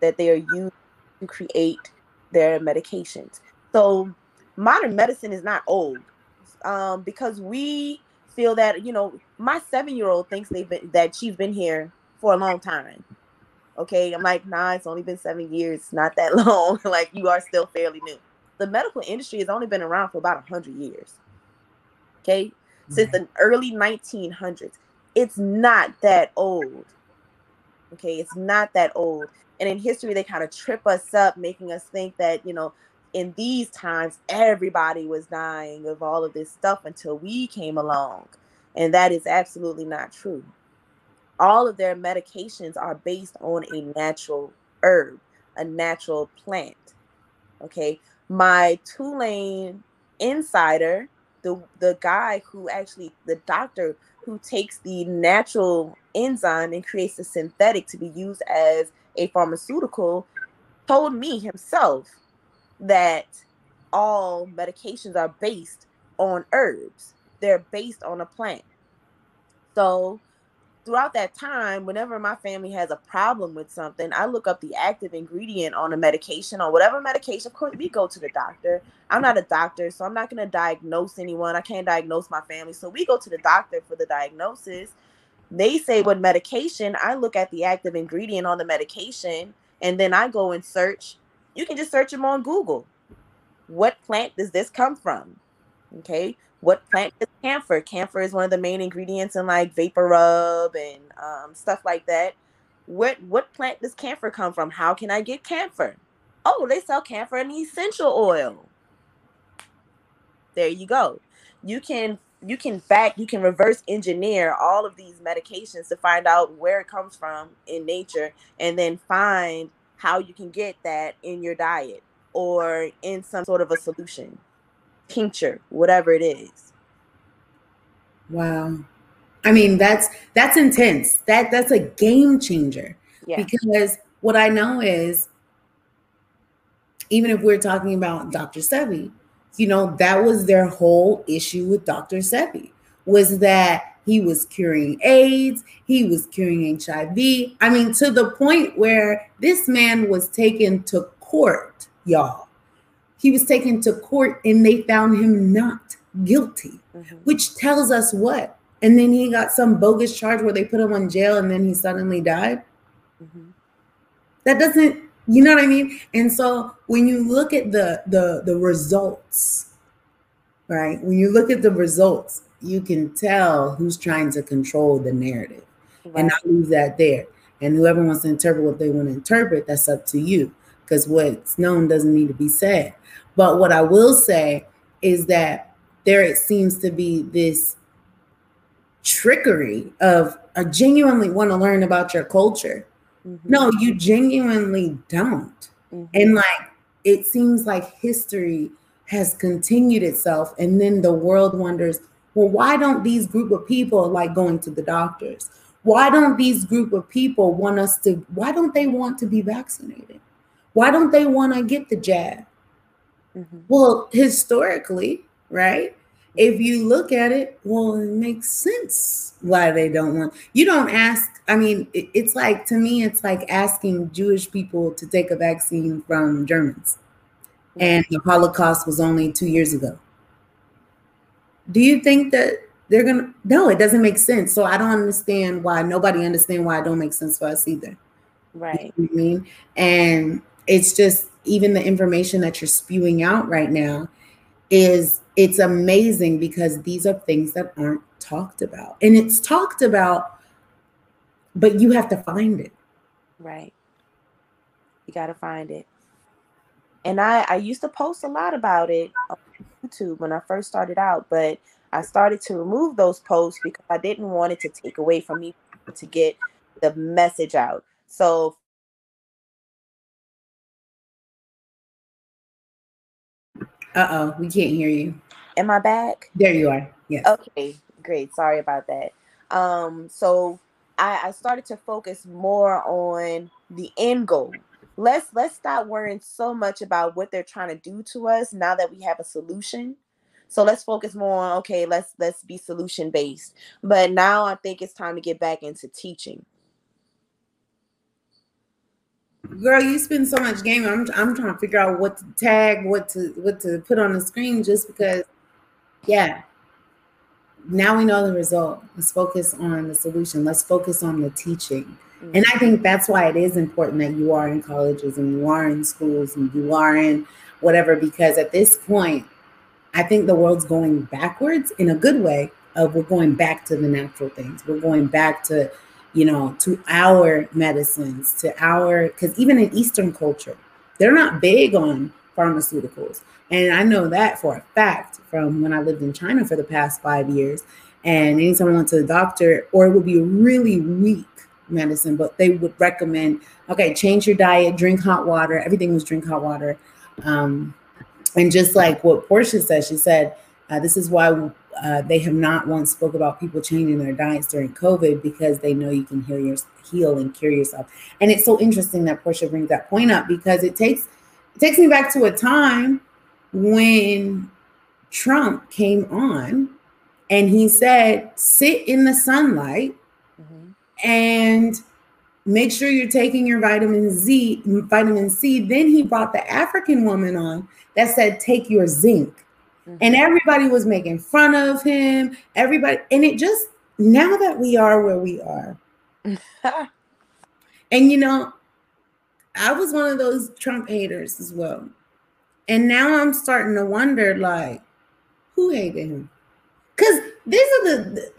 that they are using to create their medications. So modern medicine is not old um, because we feel that you know my seven year old thinks they've been that she's been here for a long time. Okay, I'm like, nah, it's only been seven years, not that long. like you are still fairly new. The medical industry has only been around for about a hundred years. Okay, mm-hmm. since the early 1900s, it's not that old. Okay, it's not that old. And in history, they kind of trip us up, making us think that, you know, in these times, everybody was dying of all of this stuff until we came along. And that is absolutely not true. All of their medications are based on a natural herb, a natural plant. Okay. My Tulane insider, the the guy who actually the doctor who takes the natural enzyme and creates a synthetic to be used as a pharmaceutical told me himself that all medications are based on herbs they're based on a plant so throughout that time, whenever my family has a problem with something, I look up the active ingredient on a medication or whatever medication. Of course, we go to the doctor. I'm not a doctor, so I'm not going to diagnose anyone. I can't diagnose my family. So we go to the doctor for the diagnosis. They say what medication. I look at the active ingredient on the medication and then I go and search. You can just search them on Google. What plant does this come from? Okay what plant is camphor? Camphor is one of the main ingredients in like vapor rub and um, stuff like that. What what plant does camphor come from? How can I get camphor? Oh, they sell camphor in essential oil. There you go. You can you can back you can reverse engineer all of these medications to find out where it comes from in nature and then find how you can get that in your diet or in some sort of a solution tincture, whatever it is. Wow. I mean, that's that's intense. That that's a game changer. Yeah. Because what I know is even if we're talking about Dr. Sebi, you know, that was their whole issue with Dr. Sebi was that he was curing AIDS, he was curing HIV. I mean, to the point where this man was taken to court, y'all. He was taken to court and they found him not guilty, mm-hmm. which tells us what? And then he got some bogus charge where they put him on jail and then he suddenly died. Mm-hmm. That doesn't, you know what I mean? And so when you look at the the the results, right? When you look at the results, you can tell who's trying to control the narrative. Right. And I leave that there. And whoever wants to interpret what they want to interpret, that's up to you. Because what's known doesn't need to be said. But what I will say is that there it seems to be this trickery of I genuinely want to learn about your culture. Mm-hmm. No, you genuinely don't. Mm-hmm. And like it seems like history has continued itself and then the world wonders well, why don't these group of people like going to the doctors? Why don't these group of people want us to, why don't they want to be vaccinated? Why don't they want to get the jab? Mm-hmm. Well, historically, right? If you look at it, well, it makes sense why they don't want. You don't ask. I mean, it, it's like to me, it's like asking Jewish people to take a vaccine from Germans, and the Holocaust was only two years ago do you think that they're gonna no it doesn't make sense so i don't understand why nobody understand why it don't make sense for us either right you know I mean and it's just even the information that you're spewing out right now is it's amazing because these are things that aren't talked about and it's talked about but you have to find it right you got to find it and i i used to post a lot about it on YouTube when I first started out, but I started to remove those posts because I didn't want it to take away from me to get the message out. So Uh oh, we can't hear you. Am I back? There you are. Yes. Okay, great. Sorry about that. Um, so I, I started to focus more on the end goal let's let's stop worrying so much about what they're trying to do to us now that we have a solution so let's focus more on okay let's let's be solution based but now i think it's time to get back into teaching girl you spend so much game i'm, I'm trying to figure out what to tag what to what to put on the screen just because yeah now we know the result let's focus on the solution let's focus on the teaching and I think that's why it is important that you are in colleges and you are in schools and you are in whatever, because at this point, I think the world's going backwards in a good way. Of we're going back to the natural things. We're going back to, you know, to our medicines, to our because even in Eastern culture, they're not big on pharmaceuticals. And I know that for a fact from when I lived in China for the past five years. And anytime I went to the doctor, or it would be really weak medicine, but they would recommend okay, change your diet, drink hot water. Everything was drink hot water. Um, and just like what Portia said, she said, uh, this is why uh, they have not once spoke about people changing their diets during COVID because they know you can heal your heal and cure yourself. And it's so interesting that Portia brings that point up because it takes it takes me back to a time when Trump came on and he said, sit in the sunlight and make sure you're taking your vitamin Z, vitamin C. Then he brought the African woman on that said, take your zinc. Mm-hmm. And everybody was making fun of him. Everybody, and it just now that we are where we are. and you know, I was one of those Trump haters as well. And now I'm starting to wonder like, who hated him? Because these are the,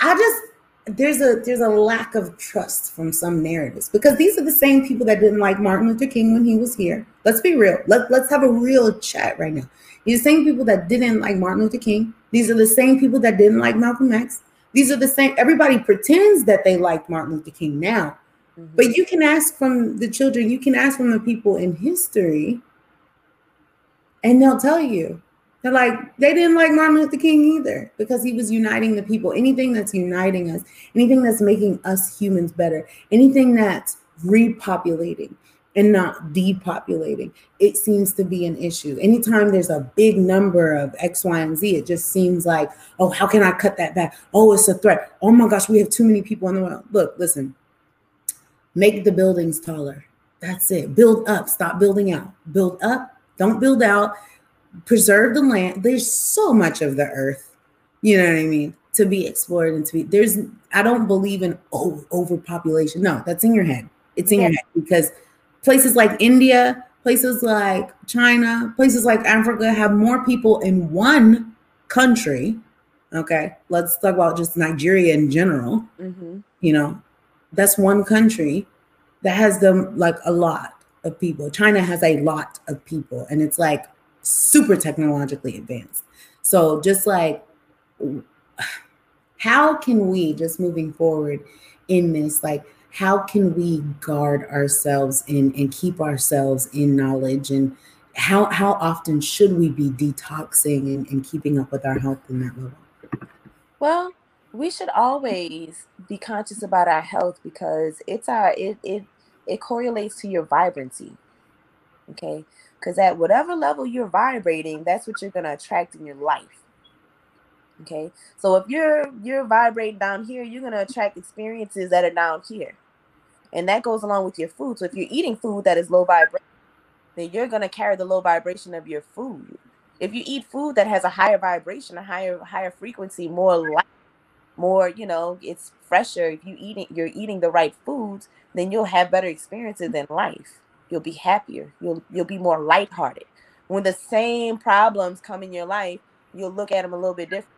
I just there's a there's a lack of trust from some narratives because these are the same people that didn't like Martin Luther King when he was here. Let's be real. Let, let's have a real chat right now. These same people that didn't like Martin Luther King. These are the same people that didn't like Malcolm X. These are the same. Everybody pretends that they like Martin Luther King now, mm-hmm. but you can ask from the children. You can ask from the people in history, and they'll tell you They're like, they didn't like Martin Luther King either because he was uniting the people. Anything that's uniting us, anything that's making us humans better, anything that's repopulating and not depopulating, it seems to be an issue. Anytime there's a big number of X, Y, and Z, it just seems like, oh, how can I cut that back? Oh, it's a threat. Oh my gosh, we have too many people in the world. Look, listen, make the buildings taller. That's it. Build up, stop building out. Build up, don't build out preserve the land. There's so much of the earth, you know what I mean, to be explored and to be there's I don't believe in oh, overpopulation. No, that's in your head. It's in yeah. your head because places like India, places like China, places like Africa have more people in one country. Okay, let's talk about just Nigeria in general. Mm-hmm. You know, that's one country that has them like a lot of people. China has a lot of people, and it's like super technologically advanced. So just like how can we just moving forward in this like how can we guard ourselves and, keep ourselves in knowledge and how how often should we be detoxing and, and keeping up with our health in that level well we should always be conscious about our health because it's our it it, it correlates to your vibrancy okay because at whatever level you're vibrating, that's what you're gonna attract in your life. Okay. So if you're you're vibrating down here, you're gonna attract experiences that are down here. And that goes along with your food. So if you're eating food that is low vibration, then you're gonna carry the low vibration of your food. If you eat food that has a higher vibration, a higher higher frequency, more light, more, you know, it's fresher. If you eating you're eating the right foods, then you'll have better experiences in life. You'll be happier. You'll you'll be more lighthearted. When the same problems come in your life you'll look at them a little bit different.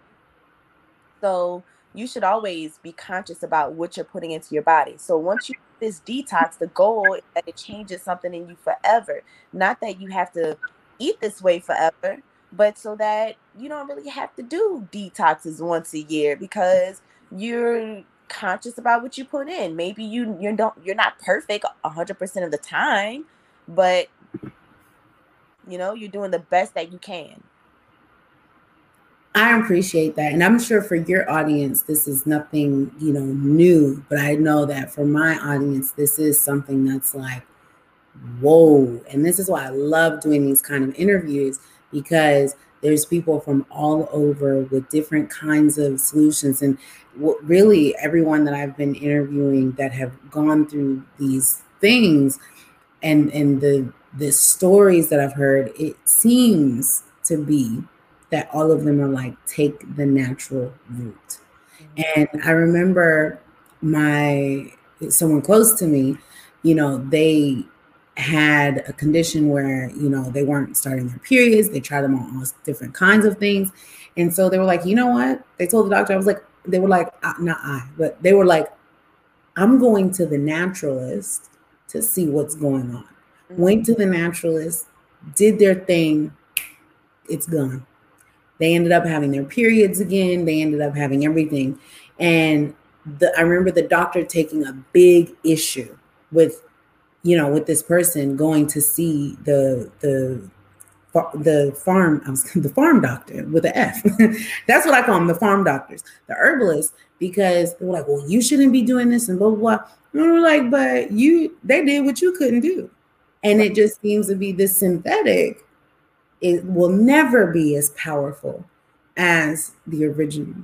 So you should always be conscious about what you're putting into your body. So once you this detox the goal is that it changes something in you forever. Not that you have to eat this way forever but so that you don't really have to do detoxes once a year because you're conscious about what you put in. Maybe you you don't you're not perfect 100% of the time, but you know, you're doing the best that you can. I appreciate that. And I'm sure for your audience, this is nothing, you know, new, but I know that for my audience, this is something that's like, whoa. And this is why I love doing these kind of interviews because there's people from all over with different kinds of solutions and really everyone that i've been interviewing that have gone through these things and and the the stories that i've heard it seems to be that all of them are like take the natural route mm-hmm. and i remember my someone close to me you know they had a condition where you know they weren't starting their periods. They tried them on all different kinds of things. And so they were like you know what? They told the doctor. I was like they were like not i but they were like i'm going to the naturalist to see what's going on. Mm-hmm. went to the naturalist did their thing. It's gone. They ended up having their periods again. They ended up having everything. And the, i remember the doctor taking a big issue with you know, with this person going to see the the the farm I was the farm doctor with an F. That's what I call them, the farm doctors, the herbalists, because they were like, well, you shouldn't be doing this and blah blah blah. And we are like, but you they did what you couldn't do. And it just seems to be this synthetic, it will never be as powerful as the original.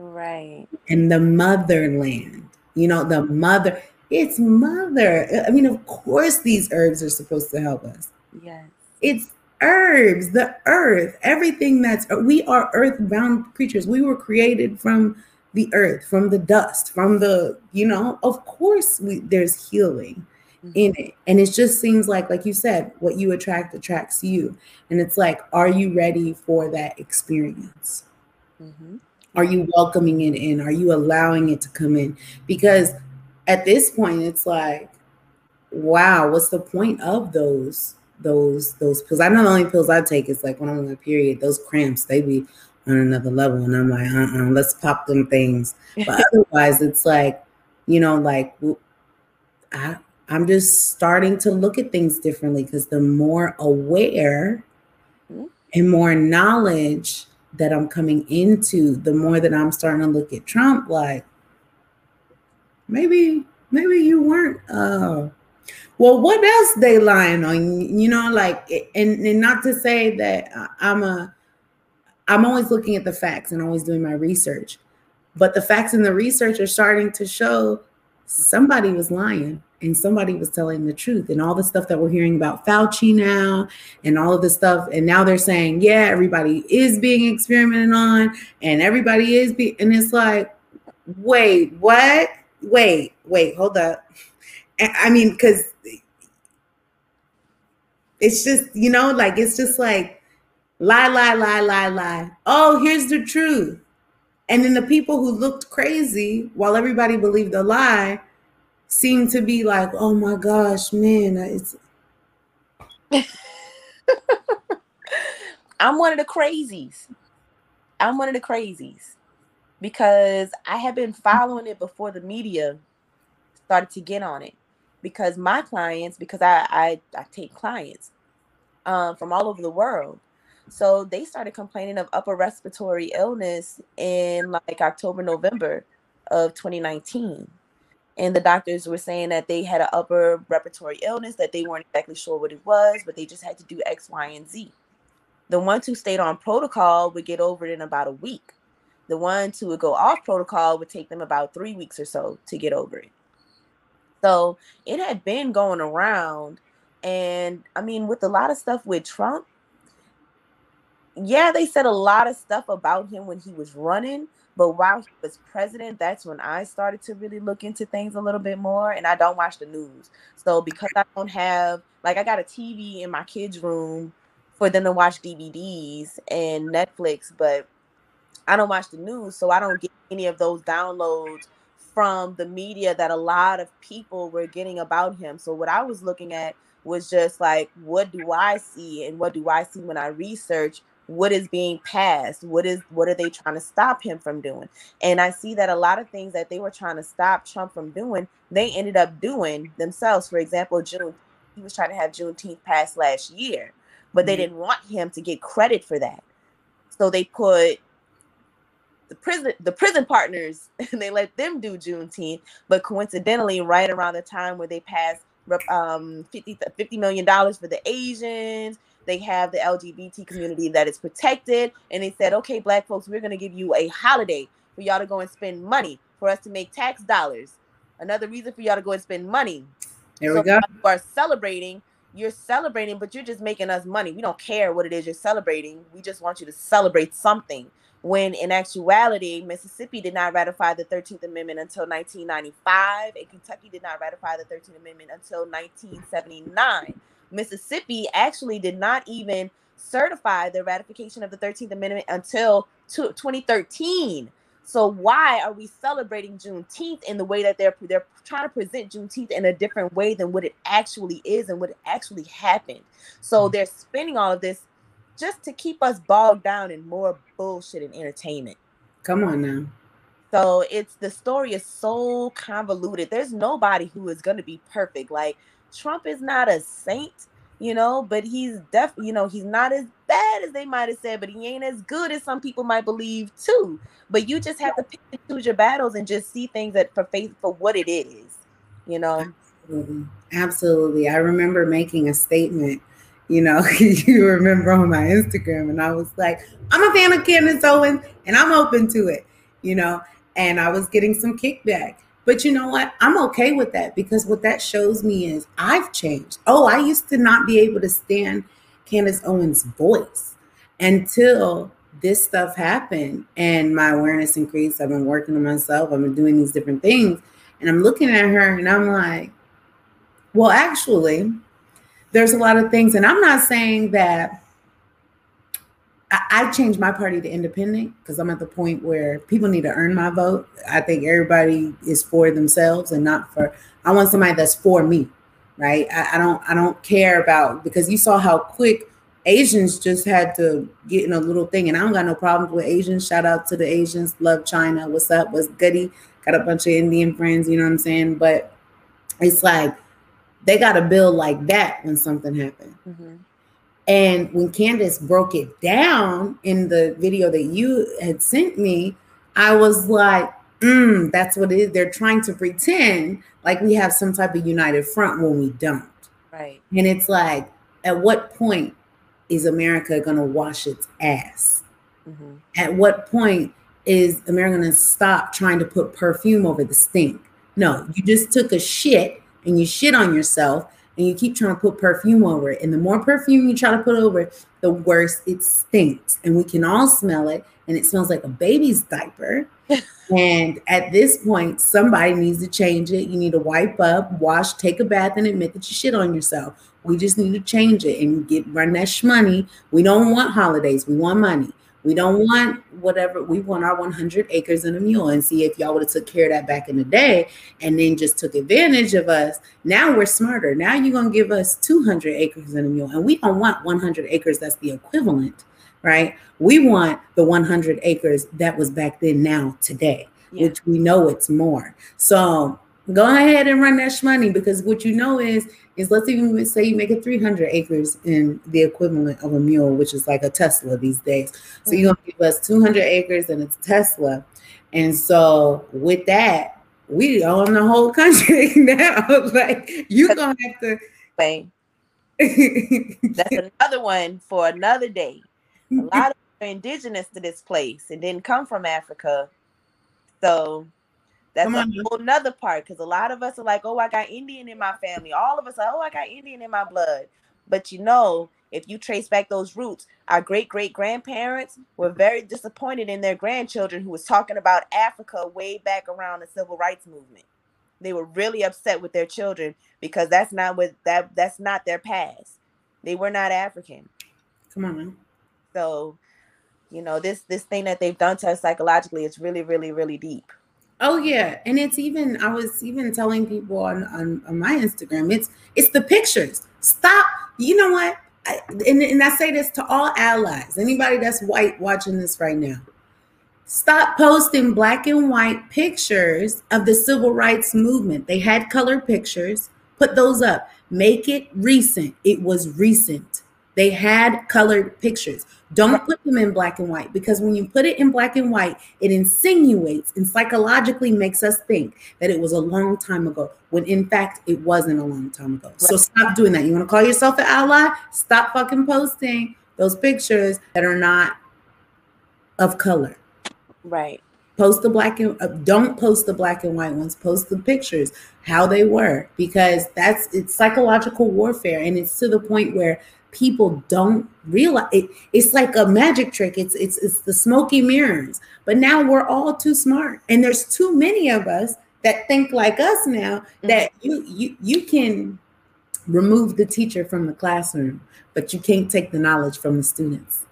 Right. And the motherland, you know, the mother, it's mother. I mean, of course, these herbs are supposed to help us. Yes. It's herbs, the earth, everything that's, we are earthbound creatures. We were created from the earth, from the dust, from the, you know, of course, we, there's healing mm-hmm. in it. And it just seems like, like you said, what you attract attracts you. And it's like, are you ready for that experience? Mm-hmm. Are you welcoming it in? Are you allowing it to come in? Because at this point it's like wow what's the point of those those those pills i know the only pills i take is like when i'm on my period those cramps they be on another level and i'm like uh-uh let's pop them things but otherwise it's like you know like i i'm just starting to look at things differently because the more aware mm-hmm. and more knowledge that I'm coming into, the more that I'm starting to look at Trump like maybe maybe you weren't uh well what else they lying on? You know like and, and not to say that i'm a i'm always looking at the facts and always doing my research but the facts and the research are starting to show somebody was lying and somebody was telling the truth and all the stuff that we're hearing about Fauci now and all of the stuff. And now they're saying yeah everybody is being experimented on and everybody is be and it's like wait what wait wait hold up I mean because it's just you know like it's just like lie lie lie lie lie oh here's the truth and then the people who looked crazy while everybody believed the lie seem to be like, oh my gosh, man, it's. I'm one of the crazies. I'm one of the crazies because I had been following it before the media started to get on it. Because my clients, because I I, I take clients um, from all over the world, so they started complaining of upper respiratory illness in like October, November of 2019 and the doctors were saying that they had an upper respiratory illness that they weren't exactly sure what it was but they just had to do x y and z. The ones who stayed on protocol would get over it in about a week the ones who would go off protocol would take them about three weeks or so to get over it so it had been going around and i mean with a lot of stuff with trump yeah they said a lot of stuff about him when he was running but while he was president, that's when I started to really look into things a little bit more. And I don't watch the news. So because I don't have like I got a TV in my kids' room for them to watch DVDs and Netflix, but I don't watch the news, so I don't get any of those downloads from the media that a lot of people were getting about him. So what I was looking at was just like what do I see and what do I see when I research what is being passed what is what are they trying to stop him from doing and i see that a lot of things that they were trying to stop trump from doing they ended up doing themselves for example june he was trying to have juneteenth passed last year but they mm-hmm. didn't want him to get credit for that so they put the prison the prison partners and they let them do juneteenth but coincidentally right around the time where they passed um 50 50 million dollars for the asians they have the LGBT community that is protected. And they said, okay, black folks, we're going to give you a holiday for y'all to go and spend money for us to make tax dollars. Another reason for y'all to go and spend money. There so we go. You are celebrating. You're celebrating, but you're just making us money. We don't care what it is you're celebrating. We just want you to celebrate something. When in actuality, Mississippi did not ratify the 13th Amendment until 1995, and Kentucky did not ratify the 13th Amendment until 1979. Mississippi actually did not even certify the ratification of the 13th Amendment until 2013. So why are we celebrating Juneteenth in the way that they're they're trying to present Juneteenth in a different way than what it actually is and what actually happened? So mm. they're spending all of this just to keep us bogged down in more bullshit and entertainment. Come on now. So it's the story is so convoluted. There's nobody who is going to be perfect. Like Trump is not a saint, you know, but he's def, you know, he's not as bad as they might have said, but he ain't as good as some people might believe too. But you just have to pick and choose your battles and just see things that for faith for what it is, you know. Absolutely. Absolutely. I remember making a statement you know, you remember on my Instagram, and I was like, I'm a fan of Candace Owens and I'm open to it, you know, and I was getting some kickback. But you know what? I'm okay with that because what that shows me is I've changed. Oh, I used to not be able to stand Candace Owens' voice until this stuff happened and my awareness increased. I've been working on myself, I've been doing these different things. And I'm looking at her and I'm like, well, actually, there's a lot of things. And I'm not saying that I, changed my party to independent because I'm at the point where people need to earn my vote. I think everybody is for themselves and not for. I want somebody that's for me, right? I, I don't. I don't care about because you saw how quick Asians just had to get in a little thing, and I don't got no problems with Asians. Shout out to the Asians. Love China. What's up? What's goody? Got a bunch of Indian friends. You know what I'm saying? But it's like they got a bill like that when something happened. Mm-hmm And when Candace broke it down in the video that you had sent me, I was like, mm, that's what it is. They're trying to pretend like we have some type of united front when we don't. Right. And it's like, at what point is America going to wash its ass? Mm-hmm. At what point is America going to stop trying to put perfume over the stink? No, you just took a shit and you shit on yourself and you keep trying to put perfume over it. And the more perfume you try to put over it, the worse it stinks. And we can all smell it. And it smells like a baby's diaper. and at this point, somebody needs to change it. You need to wipe up, wash, take a bath, and admit that you shit on yourself. We just need to change it and get run that shmoney. We don't want holidays. We want money. We don't want whatever we want our 100 acres and a mule and see if y'all would have took care of that back in the day and then just took advantage of us. Now we're smarter. Now you're going to give us 200 acres and a mule and we don't want 100 acres that's the equivalent, right? We want the 100 acres that was back then now today, yeah. which we know it's more. So go ahead and run that money because what you know is is let's even say you make it 300 acres in the equivalent of a mule, which is like a Tesla these days. So mm-hmm. you're gonna give us 200 acres and it's Tesla, and so with that, we own the whole country now. like you're gonna have to. Bang. That's another one for another day. A lot of indigenous to this place and didn't come from Africa, so that's Come a whole nother part because a lot of us are like, oh, I got Indian in my family. All of us are, oh, I got Indian in my blood. But you know, if you trace back those roots, our great great grandparents were very disappointed in their grandchildren who was talking about Africa way back around the civil rights movement. They were really upset with their children because that's not what that that's not their past. They were not African. Come on, man. So, you know, this this thing that they've done to us psychologically is really, really, really deep. Oh yeah, and it's even I was even telling people on, on, on my Instagram. It's it's the pictures. Stop. You know what? I, and, and I say this to all allies. Anybody that's white watching this right now. Stop posting black and white pictures of the civil rights movement. They had color pictures. Put those up. Make it recent. It was recent. They had colored pictures. Don't put them in black and white because when you put it in black and white, it insinuates and psychologically makes us think that it was a long time ago when in fact it wasn't a long time ago. Right. So stop doing that. You want to call yourself an ally? Stop fucking posting those pictures that are not of color. Right. Post the black and uh, don't post the black and white ones. Post the pictures how they were because that's it's psychological warfare and it's to the point where people don't realize it, it's like a magic trick. It's it's it's the smoky mirrors. But now we're all too smart. And there's too many of us that think like us now mm-hmm. that you you you can remove the teacher from the classroom but you can't take the knowledge from the students.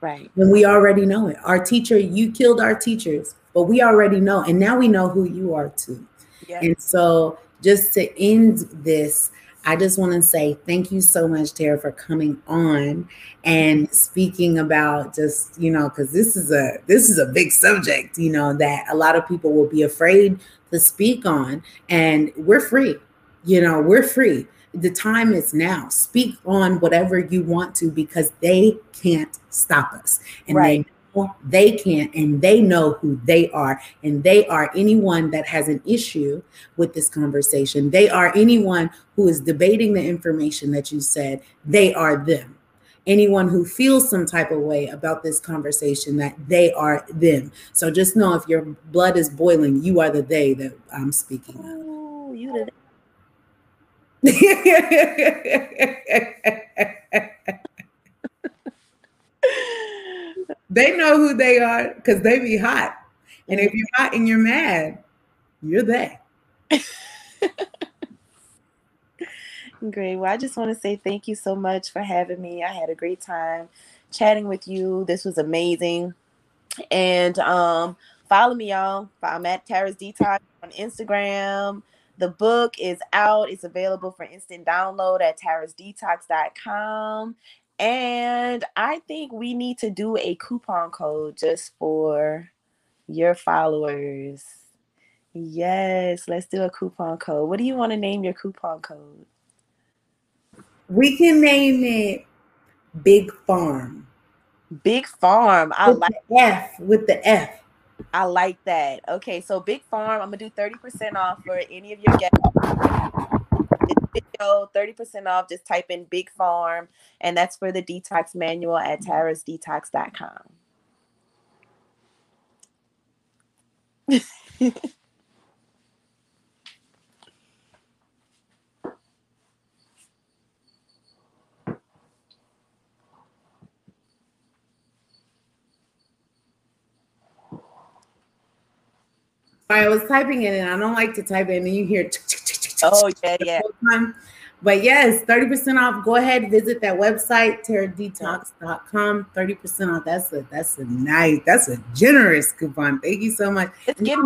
Right. And we already know it. Our teacher you killed our teachers but we already know. And now we know who you are too. Yeah. and so just to end this I just want to say thank you so much, Tara, for coming on and speaking about just, you know, because this is a this is a big subject, you know, that a lot of people will be afraid to speak on. And we're free. You know, we're free. The time is now. Speak on whatever you want to because they can't stop us. And right. they they can't and they know who they are and they are anyone that has an issue with this conversation. They are anyone who is debating the information that you said. They are them. Anyone who feels some type of way about this conversation that they are them. So just know if your blood is boiling you are the they that i'm speaking of. Oh, you the they know who they are because they be hot. And if you're hot and you're mad, you're that. Great. Well, I just want to say thank you so much for having me. I had a great time chatting with you. This was amazing. And um, follow me, y'all. I'm at Tara's Detox on Instagram. The book is out. It's available for instant download at tarasdetox.com. And I think we need to do a coupon code just for your followers. Yes, let's do a coupon code. What do you want to name your coupon code? We can name it Big Farm. Big Farm. I with like F with the F. I like that. Okay, so Big Farm, I'm gonna do 30% off for any of your guests. Video, 30% off. Just type in Big Farm, and that's for the detox manual at tarasdetox.com. I was typing it and I don't like to type it and you hear oh yeah yeah. but yes 30% off. Go ahead visit that website terradetox.com 30% off. That's a that's a nice that's a generous coupon. Thank you so much. It's give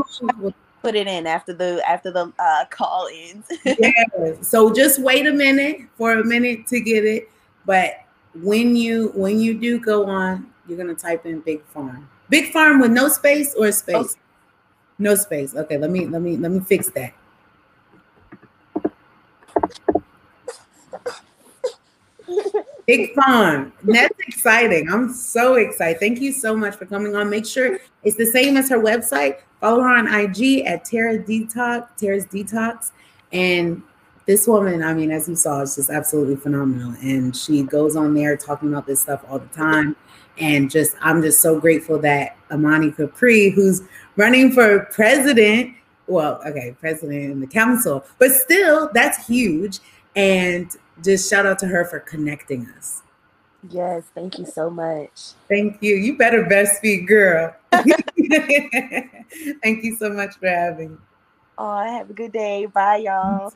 put it in after the after the uh, call ends. Yeah. So just wait a minute for a minute to get it. But when you when you do go on you're gonna type in big farm. Big farm with no space or space? No space. Okay, let me let me let me fix that. Big fun. That's exciting. I'm so excited. Thank you so much for coming on. Make sure it's the same as her website. Follow her on IG at Tara Detox, Tara's Detox. And this woman, I mean, as you saw, is just absolutely phenomenal. And she goes on there talking about this stuff all the time. And just, I'm just so grateful that Amani Capri, who's running for president. Well, okay, president in the council, but still, that's huge. And just shout out to her for connecting us. Yes, thank you so much. Thank you. You better best speak, girl. thank you so much for having me. Oh, have a good day. Bye, y'all.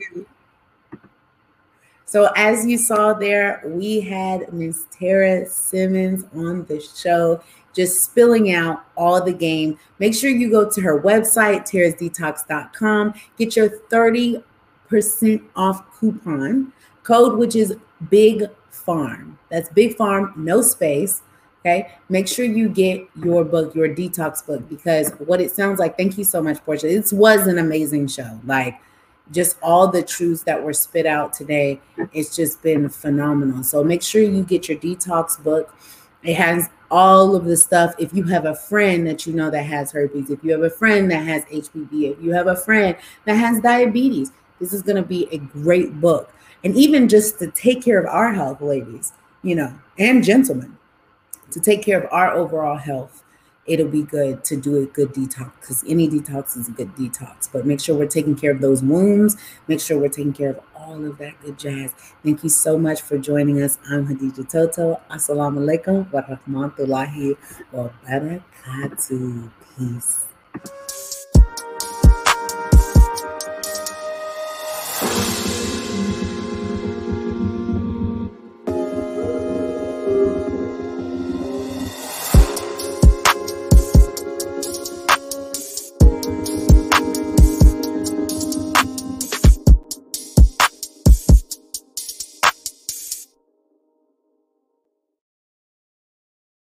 So, as you saw there, we had Miss Tara Simmons on the show just spilling out all the game. Make sure you go to her website, tarasdetox.com, get your 30% off coupon code, which is Big Farm. That's Big Farm, no space. Okay. Make sure you get your book, your detox book, because what it sounds like, thank you so much, Portia. It was an amazing show. Like, just all the truths that were spit out today, it's just been phenomenal. So make sure you get your detox book. It has all of the stuff. If you have a friend that you know that has herpes, if you have a friend that has HPV, if you have a friend that has diabetes, this is going to be a great book. And even just to take care of our health, ladies, you know, and gentlemen, to take care of our overall health, it'll be good to do a good detox because any detox is a good detox. But make sure we're taking care of those wounds, make sure we're taking care of all of that good jazz. Thank you so much for joining us. I'm Hadija Toto. Assalamu alaikum wa rahmatullahi wa barakatuh. Peace.